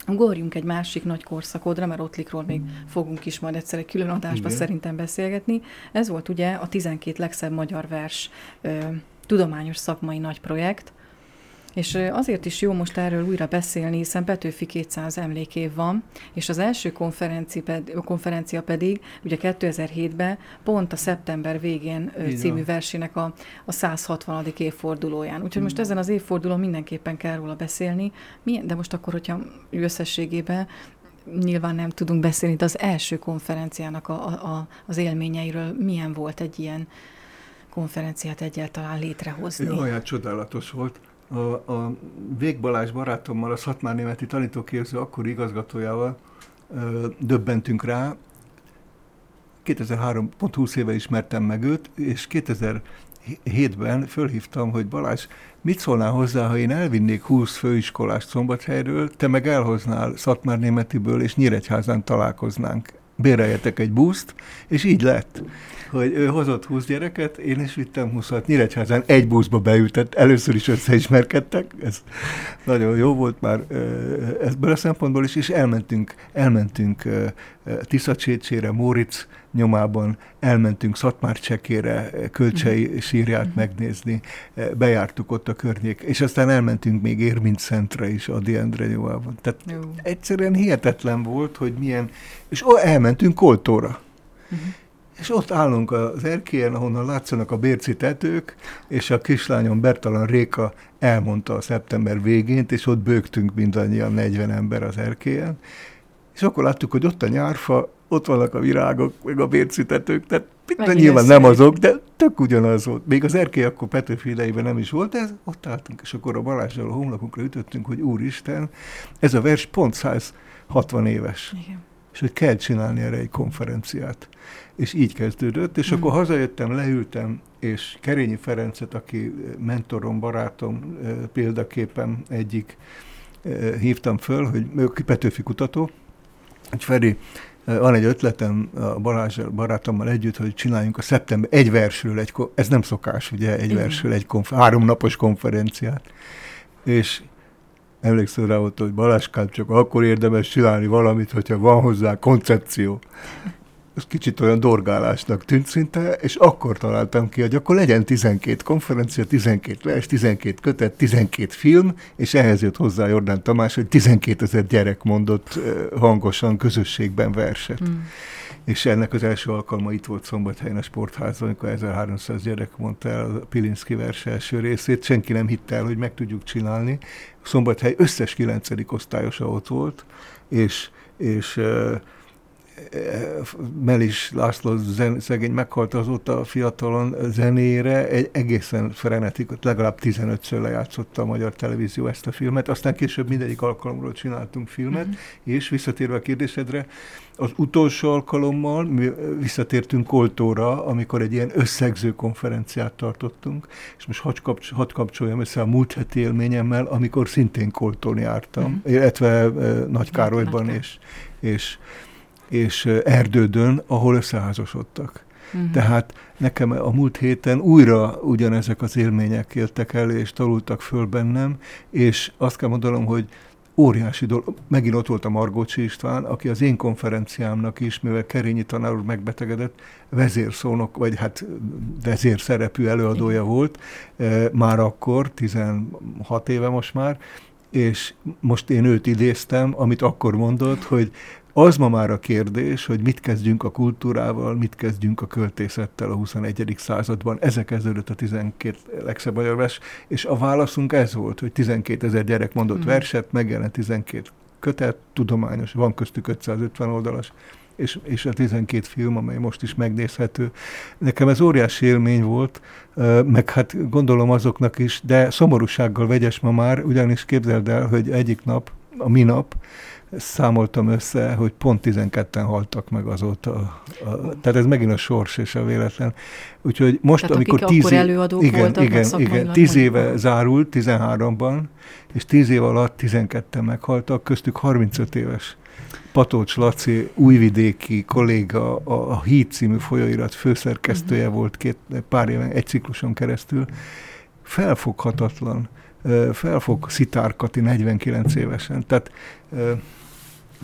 [SPEAKER 1] Ugorjunk egy másik nagy korszakodra, mert Ottlikról még fogunk is majd egyszer egy külön adásba Igen. szerintem beszélgetni. Ez volt ugye a 12 legszebb magyar vers ö, tudományos szakmai nagy projekt, és azért is jó most erről újra beszélni, hiszen Petőfi 200 emlékév van, és az első konferencia, ped, konferencia pedig ugye 2007-ben pont a szeptember végén Igen. című versének a, a 160. évfordulóján. Úgyhogy most ezen az évfordulón mindenképpen kell róla beszélni, de most akkor, hogyha összességében nyilván nem tudunk beszélni, de az első konferenciának a, a, az élményeiről milyen volt egy ilyen konferenciát egyáltalán létrehozni.
[SPEAKER 2] Olyan csodálatos volt a, a Vég barátommal, a Szatmár Németi tanítóképző akkori igazgatójával ö, döbbentünk rá. 2003, pont 20 éve ismertem meg őt, és 2007-ben fölhívtam, hogy Balázs, mit szólnál hozzá, ha én elvinnék 20 főiskolás Szombathelyről, te meg elhoznál Szatmár Németiből, és Nyíregyházán találkoznánk. Béreljetek egy buszt, és így lett hogy ő hozott 20 gyereket, én is vittem 20-at. Nyíregyházán egy buszba beültett, először is összeismerkedtek, ez nagyon jó volt már ebből a szempontból is, és elmentünk, elmentünk Tiszacsécsére, Móric nyomában, elmentünk Szatmár Csekére, Kölcsei uh-huh. sírját uh-huh. megnézni, bejártuk ott a környék, és aztán elmentünk még Érmint Szentre is, Adi Endre nyomában. Tehát jó. egyszerűen hihetetlen volt, hogy milyen, és elmentünk Koltóra. Uh-huh és ott állunk az erkélyen, ahonnan látszanak a bérci tetők, és a kislányom Bertalan Réka elmondta a szeptember végén, és ott bőgtünk mindannyian 40 ember az erkélyen, és akkor láttuk, hogy ott a nyárfa, ott vannak a virágok, meg a bérci tetők, tehát minden nyilván nem azok, de tök ugyanaz volt. Még az erkély akkor Petőfi idejében nem is volt, ez ott álltunk, és akkor a Balázsral a honlapunkra ütöttünk, hogy úristen, ez a vers pont 160 éves. Igen. És hogy kell csinálni erre egy konferenciát és így kezdődött, és mm. akkor hazajöttem, leültem, és Kerényi Ferencet, aki mentorom, barátom, példaképem egyik, hívtam föl, hogy ő Petőfi kutató, hogy Feri, van egy ötletem a Balázs barátommal együtt, hogy csináljunk a szeptember egy versről, egy, ez nem szokás, ugye, egy Igen. versről egy konf- háromnapos konferenciát. És emlékszel rá ott, hogy Baláskát csak akkor érdemes csinálni valamit, hogyha van hozzá koncepció ez kicsit olyan dorgálásnak tűnt szinte, és akkor találtam ki, hogy akkor legyen 12 konferencia, 12 vers, 12 kötet, 12 film, és ehhez jött hozzá Jordán Tamás, hogy 12 ezer gyerek mondott hangosan közösségben verset. Mm. És ennek az első alkalma itt volt Szombathelyen a sportházban, amikor 1300 gyerek mondta el a Pilinszki vers első részét. Senki nem hitte el, hogy meg tudjuk csinálni. Szombathely összes 9. osztályosa ott volt, és, és Melis László zen, szegény meghalt azóta a fiatalon zenére, egy egészen frenetik, legalább 15-ször lejátszotta a magyar televízió ezt a filmet, aztán később mindegyik alkalomról csináltunk filmet, mm-hmm. és visszatérve a kérdésedre, az utolsó alkalommal mi visszatértünk Koltóra, amikor egy ilyen összegző konferenciát tartottunk, és most hadd, kapcs- hadd kapcsoljam össze a múlt heti élményemmel, amikor szintén Koltón jártam, mm. illetve uh, Nagy Károlyban, és, és és Erdődön, ahol összeházasodtak. Uh-huh. Tehát nekem a múlt héten újra ugyanezek az élmények jöttek elő, és talultak föl bennem, és azt kell mondanom, hogy óriási dolog. Megint ott volt a Margócsi István, aki az én konferenciámnak is, mivel Kerényi tanár úr megbetegedett, vezérszónok, vagy hát vezérszerepű előadója volt, már akkor, 16 éve most már, és most én őt idéztem, amit akkor mondott, hogy az ma már a kérdés, hogy mit kezdjünk a kultúrával, mit kezdjünk a költészettel a 21. században. Ezek kezdődött a 12 legszebb magyar vers, és a válaszunk ez volt, hogy 12 ezer gyerek mondott mm. verset, megjelent 12 kötet, tudományos, van köztük 550 oldalas, és, és a 12 film, amely most is megnézhető. Nekem ez óriási élmény volt, meg hát gondolom azoknak is, de szomorúsággal vegyes ma már, ugyanis képzeld el, hogy egyik nap, a minap, számoltam össze, hogy pont 12-en haltak meg azóta. A, a, tehát ez megint a sors és a véletlen. Úgyhogy most, tehát amikor tíz
[SPEAKER 1] év, előadók
[SPEAKER 2] igen,
[SPEAKER 1] voltak,
[SPEAKER 2] igen, igen, tíz éve mondjuk. zárult, 13-ban, és tíz év alatt 12-en meghaltak, köztük 35 éves. Patócs Laci, újvidéki kolléga, a, a Híd című folyóirat főszerkesztője uh-huh. volt két, pár éven, egy cikluson keresztül. Felfoghatatlan felfog Szitárkati 49 évesen. Tehát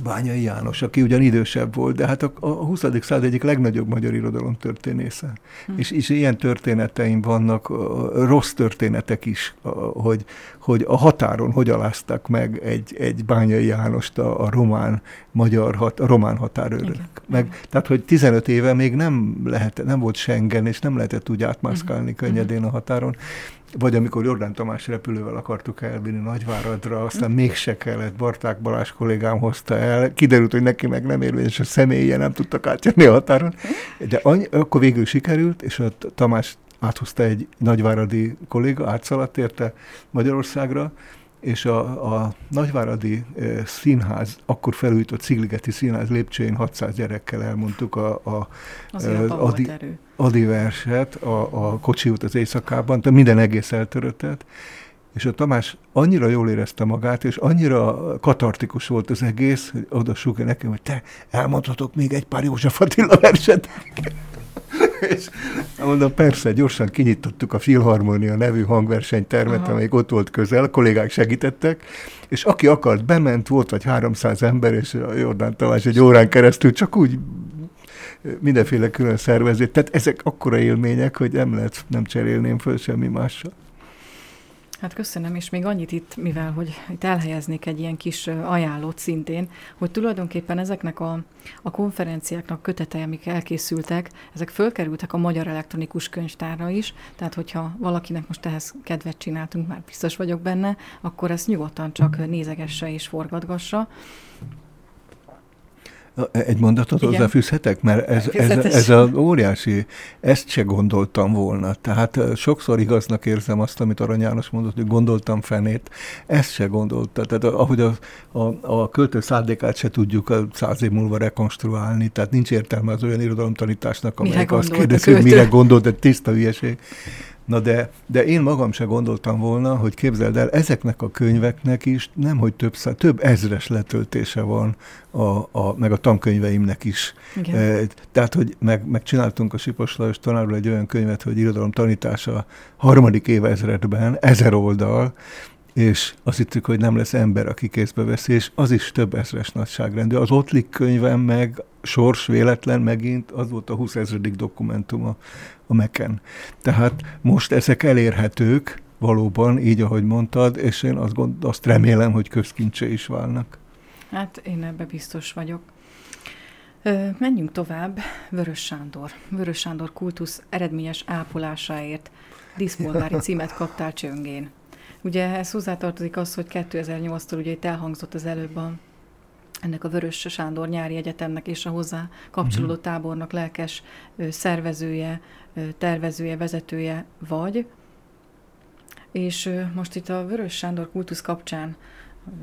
[SPEAKER 2] Bányai János, aki ugyan idősebb volt, de hát a, a 20. század egyik legnagyobb magyar irodalom történésze. Hm. És, és ilyen történeteim vannak, rossz történetek is, hogy, hogy a határon hogy aláztak meg egy, egy Bányai Jánost a, a román magyar, hat, a román határőrök. Meg, tehát, hogy 15 éve még nem, lehet, nem volt Schengen, és nem lehetett úgy átmászkálni uh-huh. könnyedén a határon. Vagy amikor Jordán Tamás repülővel akartuk elvinni Nagyváradra, aztán mégse kellett, Barták Balázs kollégám hozta el, kiderült, hogy neki meg nem érvényes a személye, nem tudtak átjönni a határon, de annyi, akkor végül sikerült, és a Tamás áthozta egy nagyváradi kolléga, átszaladt érte Magyarországra, és a, a Nagyváradi Színház, akkor felújított Szigligeti Színház lépcsőjén 600 gyerekkel elmondtuk a, a,
[SPEAKER 1] e, Adi,
[SPEAKER 2] Adi verset a, a kocsi út az éjszakában, tehát minden egész eltöröttet, és a Tamás annyira jól érezte magát, és annyira katartikus volt az egész, hogy oda nekem, hogy te elmondhatok még egy pár József Attila verset. És mondom, persze, gyorsan kinyitottuk a Filharmonia nevű hangversenytermet, Aha. amelyik ott volt közel, kollégák segítettek, és aki akart, bement, volt vagy 300 ember, és a Jordán Tamás egy órán keresztül csak úgy mindenféle külön szervezés. Tehát ezek akkora élmények, hogy nem lehet, nem cserélném föl semmi mással.
[SPEAKER 1] Hát köszönöm, és még annyit itt, mivel hogy itt elhelyeznék egy ilyen kis ajánlót szintén, hogy tulajdonképpen ezeknek a, a konferenciáknak kötetei, amik elkészültek, ezek fölkerültek a Magyar Elektronikus Könyvtárra is, tehát hogyha valakinek most ehhez kedvet csináltunk, már biztos vagyok benne, akkor ezt nyugodtan csak nézegesse és forgatgassa.
[SPEAKER 2] Egy mondatot Igen. hozzáfűzhetek? Mert ez, ez, ez a óriási, ezt se gondoltam volna. Tehát sokszor igaznak érzem azt, amit Arany János mondott, hogy gondoltam fenét, ezt se gondolta. Tehát ahogy a, a, a költő szándékát se tudjuk a száz év múlva rekonstruálni, tehát nincs értelme az olyan irodalomtanításnak, amelyik azt kérdezi, hogy mire gondolt, egy tiszta hülyeség Na de, de én magam se gondoltam volna, hogy képzeld el, ezeknek a könyveknek is nem, hogy több, szá, több ezres letöltése van, a, a, meg a tankönyveimnek is. Igen. E, tehát, hogy meg, megcsináltunk a Sipos Lajos tanárról egy olyan könyvet, hogy irodalom tanítása harmadik évezredben, ezer oldal, és azt hittük, hogy nem lesz ember, aki kézbe veszi, és az is több ezres nagyságrendű. Az Ottlik könyvem meg sors véletlen megint, az volt a 20 ezredik dokumentum a, Meken. Tehát most ezek elérhetők valóban, így ahogy mondtad, és én azt, gond, azt remélem, hogy közkincse is válnak.
[SPEAKER 1] Hát én ebbe biztos vagyok. Menjünk tovább. Vörös Sándor. Vörös Sándor kultusz eredményes ápolásáért díszpolgári címet kaptál Csöngén. Ugye ez hozzátartozik az, hogy 2008-tól ugye itt elhangzott az előbb a, ennek a Vörös Sándor nyári egyetemnek és a hozzá kapcsolódó mhm. tábornak lelkes szervezője, tervezője, vezetője vagy. És most itt a Vörös Sándor kultusz kapcsán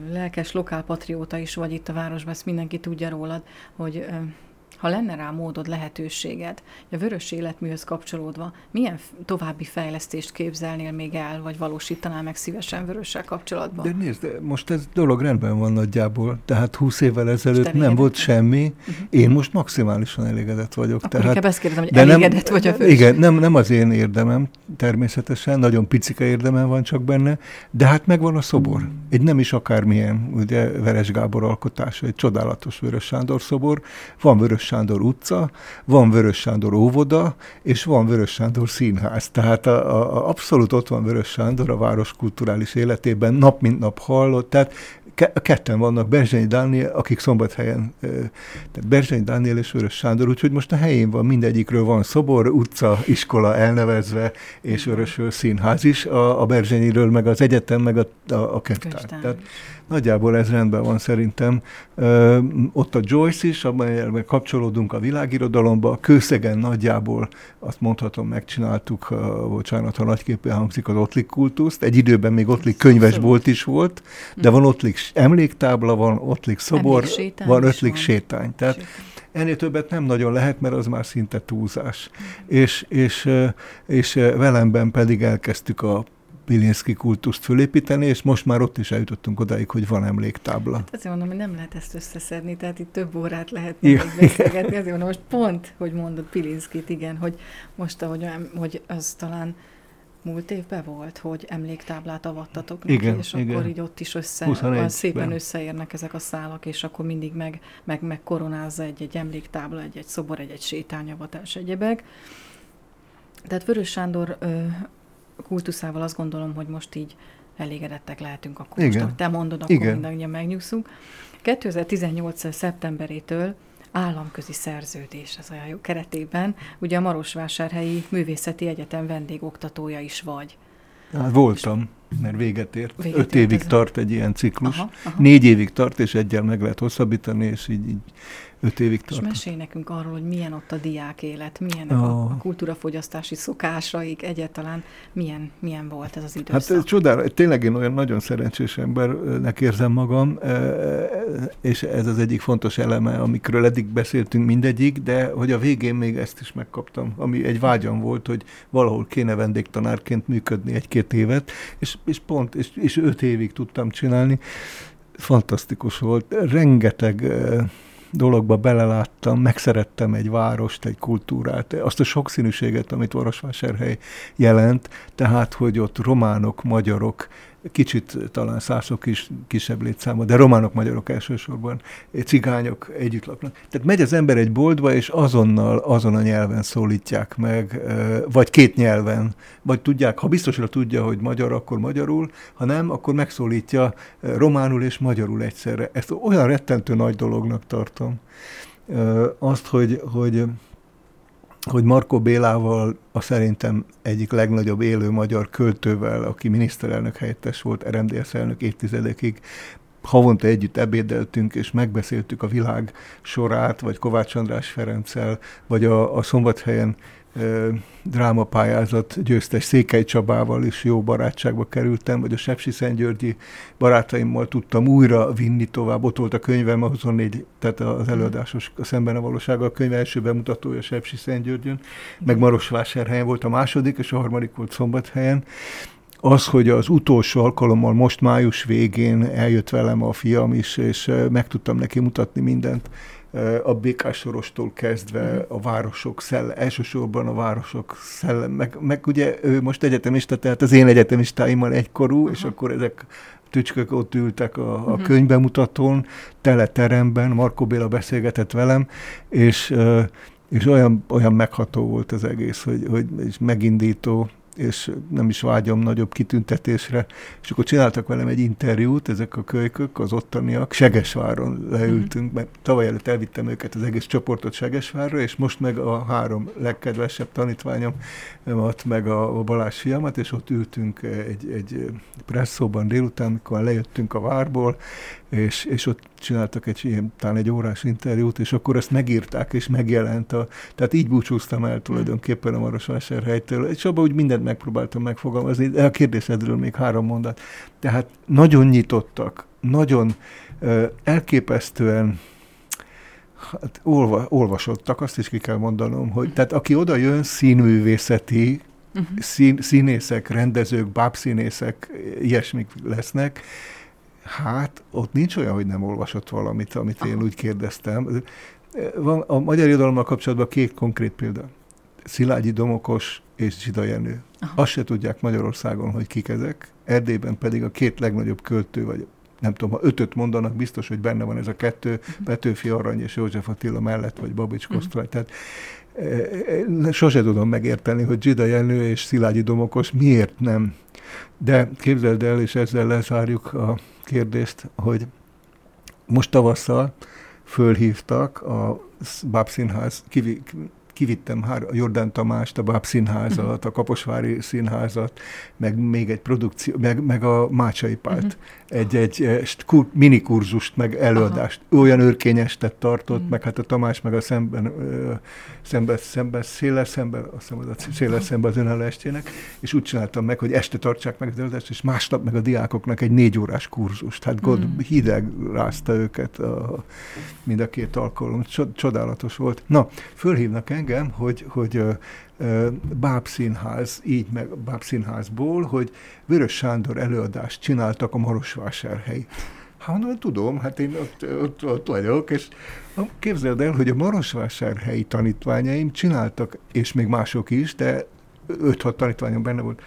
[SPEAKER 1] lelkes lokálpatrióta is vagy itt a városban, ezt mindenki tudja rólad, hogy ha lenne rá módod, lehetőséged, a vörös életműhöz kapcsolódva, milyen további fejlesztést képzelnél még el, vagy valósítanál meg szívesen vörössel kapcsolatban?
[SPEAKER 2] De nézd, most ez dolog rendben van nagyjából, tehát 20 évvel ezelőtt nem volt semmi, uh-huh. én most maximálisan elégedett vagyok.
[SPEAKER 1] Akkor tehát, ezt kérdezem, hogy de elégedett nem, vagy a
[SPEAKER 2] vörös. Igen, nem, nem az én érdemem természetesen, nagyon picike érdemem van csak benne, de hát megvan a szobor. Egy nem is akármilyen, ugye Veres Gábor alkotása, egy csodálatos Vörös Sándor szobor, van Vörös Sándor utca, van Vörös Sándor óvoda, és van Vörös Sándor színház. Tehát a, a, abszolút ott van Vörös Sándor a város kulturális életében, nap mint nap hallott, tehát ketten vannak, Berzsenyi Dániel, akik szombathelyen, tehát Berzsenyi Dániel és Vörös Sándor, úgyhogy most a helyén van, mindegyikről van szobor, utca, iskola elnevezve, és Vörösről színház is, a, a Berzsenyiről, meg az egyetem, meg a, a, a könyvtár. Tehát nagyjából ez rendben van szerintem. Ö, ott a Joyce is, amelyel kapcsolódunk a világirodalomba, Kőszegen nagyjából azt mondhatom, megcsináltuk, uh, bocsánat, ha nagyképpen hangzik az Ottlik kultuszt. Egy időben még Ottlik könyvesbolt is volt, de van Ottlik emléktábla, van Ottlik szobor, van Ottlik sétány. Tehát sétány. Ennél többet nem nagyon lehet, mert az már szinte túlzás. Mm. És, és, és velemben pedig elkezdtük a Pilinszki kultuszt fölépíteni, és most már ott is eljutottunk odáig, hogy van emléktábla. Hát
[SPEAKER 1] azért mondom, hogy nem lehet ezt összeszedni, tehát itt több órát lehet ja. beszélgetni. Azért mondom, most pont, hogy mondod Pilinszkit, igen, hogy most, ahogy, hogy az talán múlt évben volt, hogy emléktáblát avattatok neki, igen, és igen. akkor így ott is össze, szépen összeérnek ezek a szálak, és akkor mindig meg, meg, meg koronázza egy-egy emléktábla, egy-egy szobor, egy-egy sétányavatás, egyebek. Tehát Vörös Sándor ö, kultuszával azt gondolom, hogy most így elégedettek lehetünk a most, te mondod, akkor Igen. mindannyian megnyugszunk. 2018. szeptemberétől államközi szerződés az jó keretében, ugye a Marosvásárhelyi Művészeti Egyetem vendégoktatója is vagy.
[SPEAKER 2] Hát voltam, mert véget ért. Véget Öt évig ez tart egy ilyen ciklus. Aha, aha. Négy évig tart, és egyel meg lehet hosszabbítani, és így, így öt évig tart.
[SPEAKER 1] És mesélj nekünk arról, hogy milyen ott a diák élet, milyenek oh. a, a kultúrafogyasztási szokásaik, egyáltalán milyen, milyen volt ez az időszak?
[SPEAKER 2] Hát ez csodál, tényleg én olyan nagyon szerencsés embernek érzem magam, e, e, és ez az egyik fontos eleme, amikről eddig beszéltünk mindegyik, de hogy a végén még ezt is megkaptam, ami egy vágyam volt, hogy valahol kéne vendégtanárként működni egy-két évet, és, és pont, és, és öt évig tudtam csinálni. Fantasztikus volt, rengeteg e, dologba beleláttam, megszerettem egy várost, egy kultúrát, azt a sokszínűséget, amit Orosvásárhely jelent, tehát, hogy ott románok, magyarok, kicsit talán szászok is kisebb létszáma, de románok, magyarok elsősorban, cigányok együtt laknak. Tehát megy az ember egy boltba, és azonnal azon a nyelven szólítják meg, vagy két nyelven, vagy tudják, ha biztosra tudja, hogy magyar, akkor magyarul, ha nem, akkor megszólítja románul és magyarul egyszerre. Ezt olyan rettentő nagy dolognak tartom. Azt, hogy, hogy hogy Marko Bélával, a szerintem egyik legnagyobb élő magyar költővel, aki miniszterelnök helyettes volt, RMDS elnök évtizedekig, havonta együtt ebédeltünk, és megbeszéltük a világ sorát, vagy Kovács András Ferenccel, vagy a, a Szombathelyen drámapályázat győztes Székely Csabával is jó barátságba kerültem, vagy a Sepsi Szentgyörgyi barátaimmal tudtam újra vinni tovább. Ott volt a könyvem, a 24, tehát az előadásos a Szemben a valósággal a könyv első bemutatója Sepsi Szentgyörgyön, meg Marosvásárhelyen volt a második, és a harmadik volt Szombathelyen. Az, hogy az utolsó alkalommal most május végén eljött velem a fiam is, és meg tudtam neki mutatni mindent, a békásorostól kezdve mhm. a városok szellem, elsősorban a városok szellem, meg, meg ugye ő most egyetemista, tehát az én egyetemistáimmal egykorú, Aha. és akkor ezek tücskök ott ültek a, a uh-huh. könyvbemutatón, tele teremben, Markó Béla beszélgetett velem, és, és olyan, olyan megható volt az egész, hogy, hogy és megindító, és nem is vágyom nagyobb kitüntetésre. És akkor csináltak velem egy interjút, ezek a kölykök, az ottaniak, Segesváron leültünk, mm. mert tavaly előtt elvittem őket, az egész csoportot Segesvárra, és most meg a három legkedvesebb tanítványom, meg a Balázs fiamat, és ott ültünk egy, egy presszóban délután, amikor lejöttünk a várból, és, és ott csináltak egy ilyen, talán egy órás interjút, és akkor ezt megírták, és megjelent. A, tehát így búcsúztam el tulajdonképpen a Marosvásárhelytől, és abban úgy mindent megpróbáltam megfogalmazni, de a kérdésedről még három mondat. Tehát nagyon nyitottak, nagyon uh, elképesztően hát olva, olvasottak, azt is ki kell mondanom, hogy tehát aki oda jön színművészeti, uh-huh. szín, színészek, rendezők, bábszínészek, ilyesmik lesznek, Hát, ott nincs olyan, hogy nem olvasott valamit, amit én úgy kérdeztem. Van a magyar irodalommal kapcsolatban két konkrét példa. Szilágyi Domokos és Zsida Jenő. Aha. Azt se tudják Magyarországon, hogy kik ezek. Erdélyben pedig a két legnagyobb költő, vagy nem tudom, ha ötöt mondanak, biztos, hogy benne van ez a kettő, uh-huh. Petőfi Arany és József Attila mellett, vagy Babics uh-huh. Kosztolaj. Tehát e, sose tudom megérteni, hogy Zsida Jenő és Szilágyi Domokos miért nem. De képzeld el, és ezzel lezárjuk a kérdést, hogy most tavasszal fölhívtak a Bábszínház, kivittem hár, a Jordán Tamást, a Báb Színházat, uh-huh. a Kaposvári Színházat, meg még egy produkció, meg, meg a Mácsai Pált. Uh-huh. Egy, egy eh, kur, mini kurzust, meg előadást. Aha. Olyan őrkényestet tartott, uh-huh. meg hát a Tamás, meg a szemben, szemben, szemben széles szemben, azt hiszem, az a széles szemben az önálló estének, és úgy csináltam meg, hogy este tartsák meg az előadást, és másnap meg a diákoknak egy négy órás kurzust. Hát God uh-huh. hideg rázta őket a, mind a két alkalom. Csodálatos volt. Na, fölhívnak engem, engem, hogy, hogy Bábszínház, így meg Bábszínházból, hogy Vörös Sándor előadást csináltak a Marosvásárhelyi. Hát mondom, tudom, hát én ott, ott, ott vagyok, és képzeld el, hogy a Marosvásárhelyi tanítványaim csináltak, és még mások is, de 5-6 tanítványom benne volt,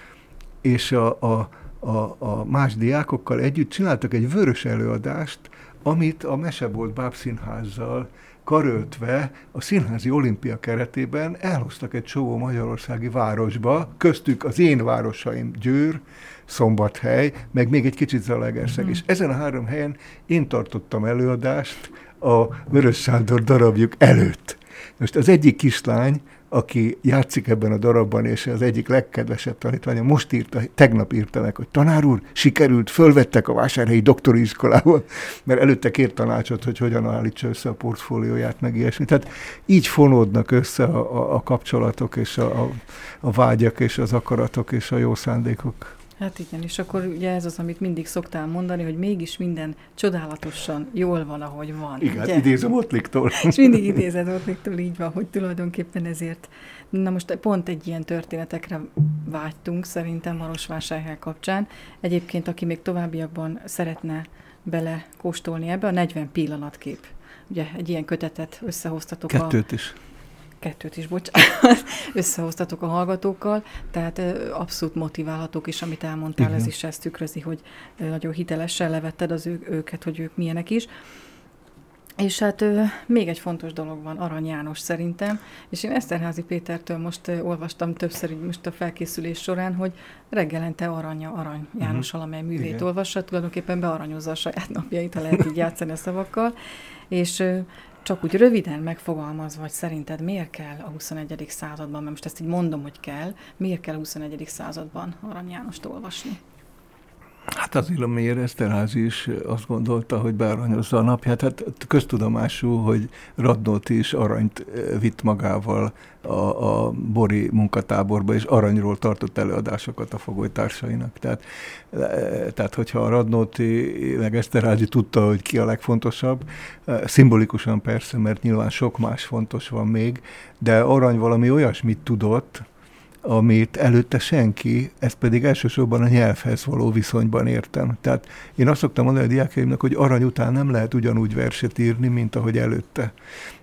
[SPEAKER 2] és a, a, a, a más diákokkal együtt csináltak egy vörös előadást, amit a Mesebolt Bábszínházzal karöltve a Színházi Olimpia keretében elhoztak egy csomó magyarországi városba, köztük az én városaim Győr, Szombathely, meg még egy kicsit Zalaegerszeg. Mm-hmm. És ezen a három helyen én tartottam előadást a Vörös Sándor darabjuk előtt. Most az egyik kislány aki játszik ebben a darabban, és az egyik legkedvesebb tanítványa, most írta, tegnap írta meg, hogy tanár úr, sikerült, fölvettek a vásárhelyi doktori iskolával, mert előtte kért tanácsot, hogy hogyan állítsa össze a portfólióját, meg ilyesmi. Tehát így fonódnak össze a, a, a kapcsolatok, és a, a, a vágyak, és az akaratok, és a jó szándékok.
[SPEAKER 1] Hát igen, és akkor ugye ez az, amit mindig szoktál mondani, hogy mégis minden csodálatosan jól van, ahogy van.
[SPEAKER 2] Igen, ugye? idézem Ottliktól.
[SPEAKER 1] És mindig idézed Ottliktól, így van, hogy tulajdonképpen ezért. Na most pont egy ilyen történetekre vágytunk szerintem Marosvásárhely kapcsán. Egyébként, aki még továbbiakban szeretne bele kóstolni ebbe, a 40 pillanatkép. Ugye egy ilyen kötetet összehoztatok.
[SPEAKER 2] Kettőt a... is
[SPEAKER 1] kettőt is, bocsánat, összehoztatok a hallgatókkal, tehát abszolút motiválhatók is, amit elmondtál, Igen. ez is ezt tükrözi, hogy nagyon hitelesen levetted az ő, őket, hogy ők milyenek is. És hát még egy fontos dolog van, Arany János szerintem, és én Eszterházi Pétertől most olvastam többször így most a felkészülés során, hogy reggelente Aranya Arany János uh-huh. valamely művét Igen. olvassa, tulajdonképpen bearanyozza a saját napjait, ha lehet így játszani a szavakkal, és csak úgy röviden megfogalmazva, hogy szerinted miért kell a 21. században, mert most ezt így mondom, hogy kell, miért kell a 21. században Arany Jánost olvasni?
[SPEAKER 2] Hát az Ilomér Eszterházi is azt gondolta, hogy bearanyozza a napját. Hát köztudomású, hogy Radnóti is aranyt vitt magával a, a Bori munkatáborba, és aranyról tartott előadásokat a fogolytársainak. Tehát, tehát hogyha a Radnóti meg Eszterházi tudta, hogy ki a legfontosabb, szimbolikusan persze, mert nyilván sok más fontos van még, de arany valami olyasmit tudott, amit előtte senki, ezt pedig elsősorban a nyelvhez való viszonyban értem. Tehát én azt szoktam mondani a diákjaimnak, hogy arany után nem lehet ugyanúgy verset írni, mint ahogy előtte.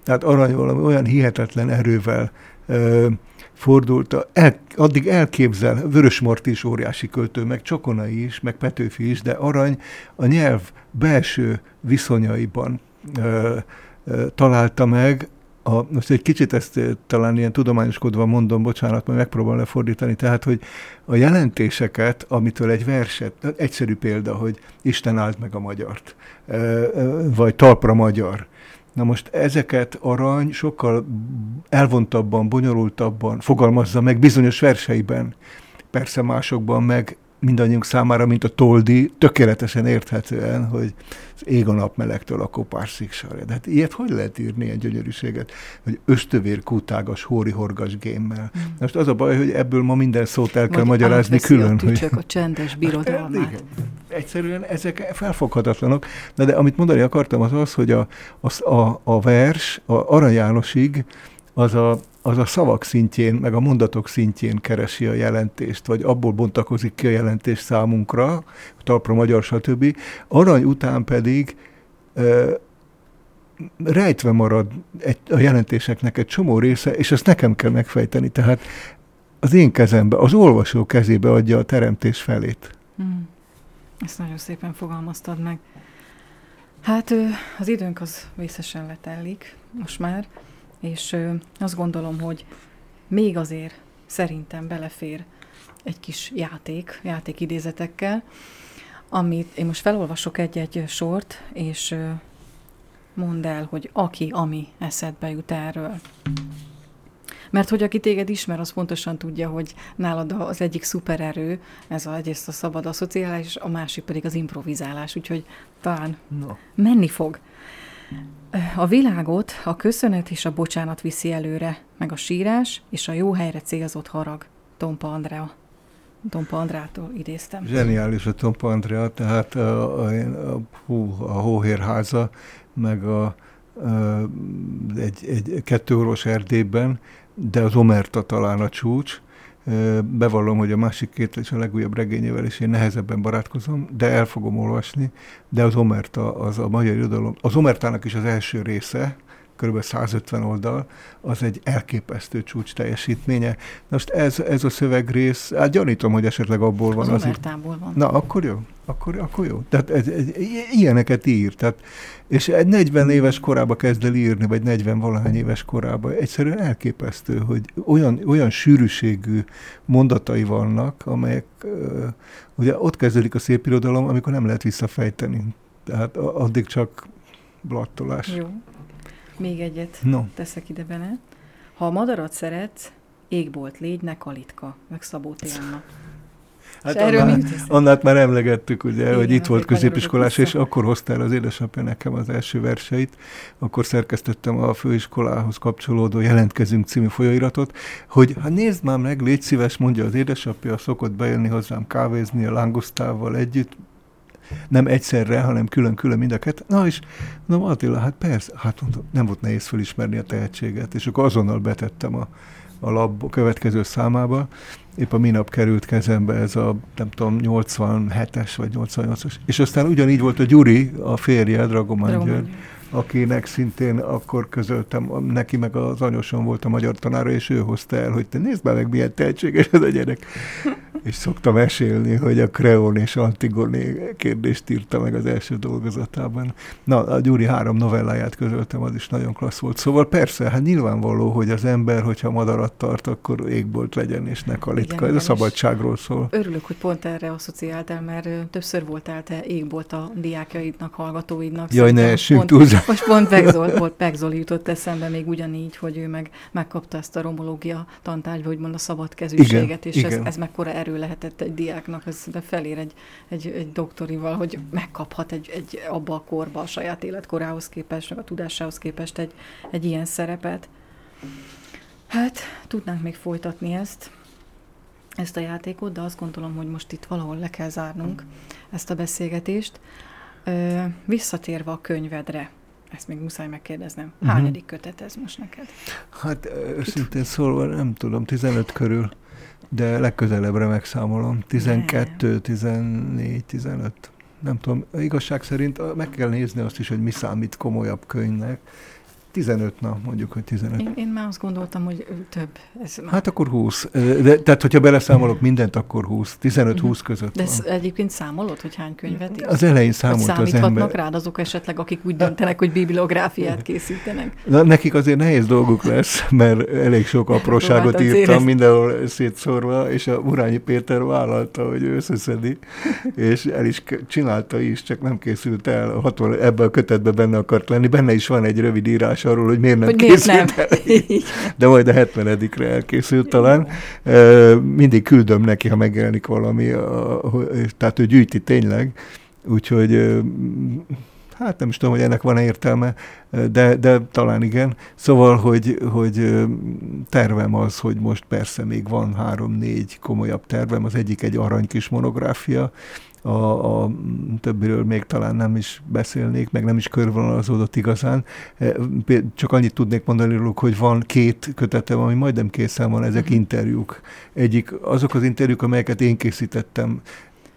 [SPEAKER 2] Tehát arany valami olyan hihetetlen erővel ö, fordult, el, addig elképzel, Vörösmart is óriási költő, meg Csokonai is, meg Petőfi is, de arany a nyelv belső viszonyaiban ö, ö, találta meg a, most egy kicsit ezt eh, talán ilyen tudományoskodva mondom, bocsánat, majd megpróbálom lefordítani, tehát, hogy a jelentéseket, amitől egy verset, egyszerű példa, hogy Isten áld meg a magyart, eh, eh, vagy talpra magyar. Na most ezeket arany sokkal elvontabban, bonyolultabban fogalmazza meg bizonyos verseiben, persze másokban meg mindannyiunk számára, mint a toldi, tökéletesen érthetően, hogy az ég a nap melegtől a kopárszik sarja. De hát ilyet hogy lehet írni, ilyen gyönyörűséget, hogy östövér kútágas, hóri horgas gémmel. Mm. Most az a baj, hogy ebből ma minden szót el kell Vagy magyarázni külön.
[SPEAKER 1] A hogy... a csendes birodalmát. Hát,
[SPEAKER 2] Egyszerűen ezek felfoghatatlanok. De, de amit mondani akartam, az az, hogy a, a, a, a vers, a Arany Jánosig az a, az a szavak szintjén, meg a mondatok szintjén keresi a jelentést, vagy abból bontakozik ki a jelentés számunkra, talpra magyar, stb. Arany után pedig e, rejtve marad egy, a jelentéseknek egy csomó része, és ezt nekem kell megfejteni. Tehát az én kezembe, az olvasó kezébe adja a teremtés felét. Hmm.
[SPEAKER 1] Ezt nagyon szépen fogalmaztad meg. Hát az időnk az vészesen letellik most már és azt gondolom, hogy még azért szerintem belefér egy kis játék, játékidézetekkel, amit én most felolvasok egy-egy sort, és mondd el, hogy aki, ami eszedbe jut erről. Mert hogy aki téged ismer, az pontosan tudja, hogy nálad az egyik szupererő, ez a, egyrészt a szabad asszociálás, a másik pedig az improvizálás, úgyhogy talán no. menni fog. A világot a köszönet és a bocsánat viszi előre, meg a sírás és a jó helyre célzott harag. Tompa Andrea. Tompa Andrától idéztem.
[SPEAKER 2] Zseniális a Tompa Andrea, tehát a, a, a, hú, a Hóhérháza, meg a, a, egy, egy kettő Erdélyben, de az Omerta talán a csúcs, Bevallom, hogy a másik két és a legújabb regényével is én nehezebben barátkozom, de el fogom olvasni, de az Omerta, az a magyar irodalom, az Omertának is az első része, kb. 150 oldal, az egy elképesztő csúcs teljesítménye. Most ez, ez a szövegrész, hát gyanítom, hogy esetleg abból van.
[SPEAKER 1] Az, az van.
[SPEAKER 2] Na, akkor jó. Akkor, akkor jó. Tehát ez, ez, ilyeneket ír. Tehát, és egy 40 éves korába kezd el írni, vagy 40 valahány éves korába. Egyszerűen elképesztő, hogy olyan, olyan sűrűségű mondatai vannak, amelyek ugye ott kezdődik a szép irodalom, amikor nem lehet visszafejteni. Tehát addig csak blattolás.
[SPEAKER 1] Jó. Még egyet no. teszek ide bele. Ha a madarat szeretsz, égbolt légy, ne kalitka, meg Szabó Anna.
[SPEAKER 2] Hát annál, annát már emlegettük, ugye, Igen, hogy itt volt középiskolás, és akkor hozta el az édesapja nekem az első verseit, akkor szerkesztettem a főiskolához kapcsolódó Jelentkezünk című folyóiratot, hogy ha nézd már meg, légy szíves, mondja az édesapja, szokott bejönni hozzám kávézni a langosztával együtt, nem egyszerre, hanem külön-külön mind a kettő. Na és mondom, Attila, hát persze, hát mondom, nem volt nehéz felismerni a tehetséget, és akkor azonnal betettem a, a lab következő számába. Épp a minap került kezembe ez a, nem tudom, 87-es vagy 88-as. És aztán ugyanígy volt a Gyuri, a férje, Dragomán György, akinek szintén akkor közöltem, neki meg az anyosom volt a magyar tanára, és ő hozta el, hogy te nézd már meg, milyen tehetséges ez a gyerek. És szoktam mesélni, hogy a Kreon és Antigoné kérdést írta meg az első dolgozatában. Na, a Gyuri három novelláját közöltem, az is nagyon klassz volt. Szóval persze, hát nyilvánvaló, hogy az ember, hogyha madarat tart, akkor égbolt legyen, és ne kalitka. Igen, Ez a szabadságról szól.
[SPEAKER 1] Örülök, hogy pont erre asszociáltál, mert többször voltál te égbolt a diákjaidnak, hallgatóidnak.
[SPEAKER 2] Jaj, ne essünk túlzásra.
[SPEAKER 1] Most pont Pegzol, volt, Pegzol jutott eszembe még ugyanígy, hogy ő meg megkapta ezt a romológia tantárgyba, úgymond a szabad kezűséget, és igen. Ez, ez mekkora erő erő lehetett egy diáknak, ez de felér egy, egy, egy doktorival, hogy megkaphat egy, egy abba a korba a saját életkorához képest, meg a tudásához képest egy, egy ilyen szerepet. Hát, tudnánk még folytatni ezt, ezt a játékot, de azt gondolom, hogy most itt valahol le kell zárnunk ezt a beszélgetést. Ö, visszatérve a könyvedre, ezt még muszáj megkérdeznem. Mhm. Hányadik kötet ez most neked?
[SPEAKER 2] Hát őszintén szólva nem tudom, 15 körül, de legközelebbre megszámolom. 12, 14, 15. Nem tudom, igazság szerint meg kell nézni azt is, hogy mi számít komolyabb könyvnek 15 nap, mondjuk, hogy 15.
[SPEAKER 1] Én, én már azt gondoltam, hogy több.
[SPEAKER 2] Ez már... Hát akkor 20. De, tehát, hogyha beleszámolok mindent, akkor 20. 15-20 uh-huh. között
[SPEAKER 1] De van. egyébként számolod, hogy hány könyvet írsz?
[SPEAKER 2] Az elején számolt az ember.
[SPEAKER 1] rád azok esetleg, akik úgy döntenek, hogy bibliográfiát készítenek?
[SPEAKER 2] Na, nekik azért nehéz dolguk lesz, mert elég sok apróságot írtam, ezt... mindenhol szétszórva, és a Urányi Péter vállalta, hogy ő összeszedi, és el is csinálta is, csak nem készült el. A 60, ebben a kötetben benne akart lenni. Benne is van egy rövid írás kérdés arról, hogy miért nem hogy készült miért nem. el. De majd a 70-edikre elkészült talán. Mindig küldöm neki, ha megjelenik valami, tehát ő gyűjti tényleg. Úgyhogy hát nem is tudom, hogy ennek van-e értelme, de, de talán igen. Szóval, hogy, hogy tervem az, hogy most persze még van három-négy komolyabb tervem, az egyik egy arany kis monográfia, a, a többiről még talán nem is beszélnék, meg nem is körvonalazódott igazán. E, csak annyit tudnék mondani róluk, hogy van két kötetem, ami majdnem készen van, ezek uh-huh. interjúk. Egyik azok az interjúk, amelyeket én készítettem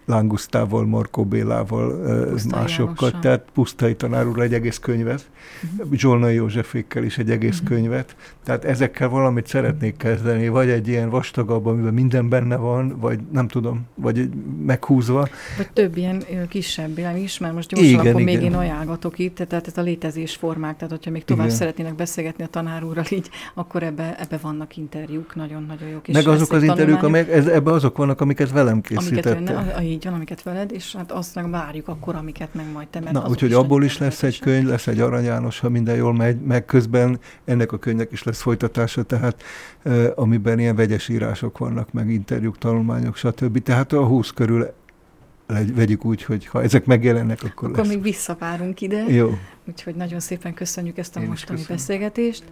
[SPEAKER 2] Lángusztával, Markó Bélával, Pusztai másokkal, Jánosan. tehát Pusztai tanár úr egy egész könyvet, uh-huh. Zsolnai Józsefékkel is egy egész uh-huh. könyvet, tehát ezekkel valamit szeretnék kezdeni, vagy egy ilyen vastagabb, amiben minden benne van, vagy nem tudom, vagy meghúzva.
[SPEAKER 1] Vagy több ilyen kisebb nem is, mert most gyorsan igen, akkor igen. még én ajánlgatok itt, tehát ez a létezés formák, tehát hogyha még tovább igen. szeretnének beszélgetni a tanár úrral így, akkor ebbe, ebbe vannak interjúk, nagyon-nagyon jók.
[SPEAKER 2] Meg azok az interjúk, amelyek, ebbe azok vannak, amiket velem készítettem.
[SPEAKER 1] Amiket, így van, amiket veled, és hát azt meg várjuk akkor, amiket meg majd te.
[SPEAKER 2] Na, úgyhogy abból is lesz egy könyv, lesz egy Arany János, ha minden jól megy, meg közben ennek a könyvnek is lesz folytatása, tehát amiben ilyen vegyes írások vannak, meg interjúk, tanulmányok, stb. Tehát a 20 körül vegyük úgy, hogy ha ezek megjelennek, akkor
[SPEAKER 1] Akkor lesz. még visszavárunk ide.
[SPEAKER 2] Jó.
[SPEAKER 1] Úgyhogy nagyon szépen köszönjük ezt a Én mostani beszélgetést.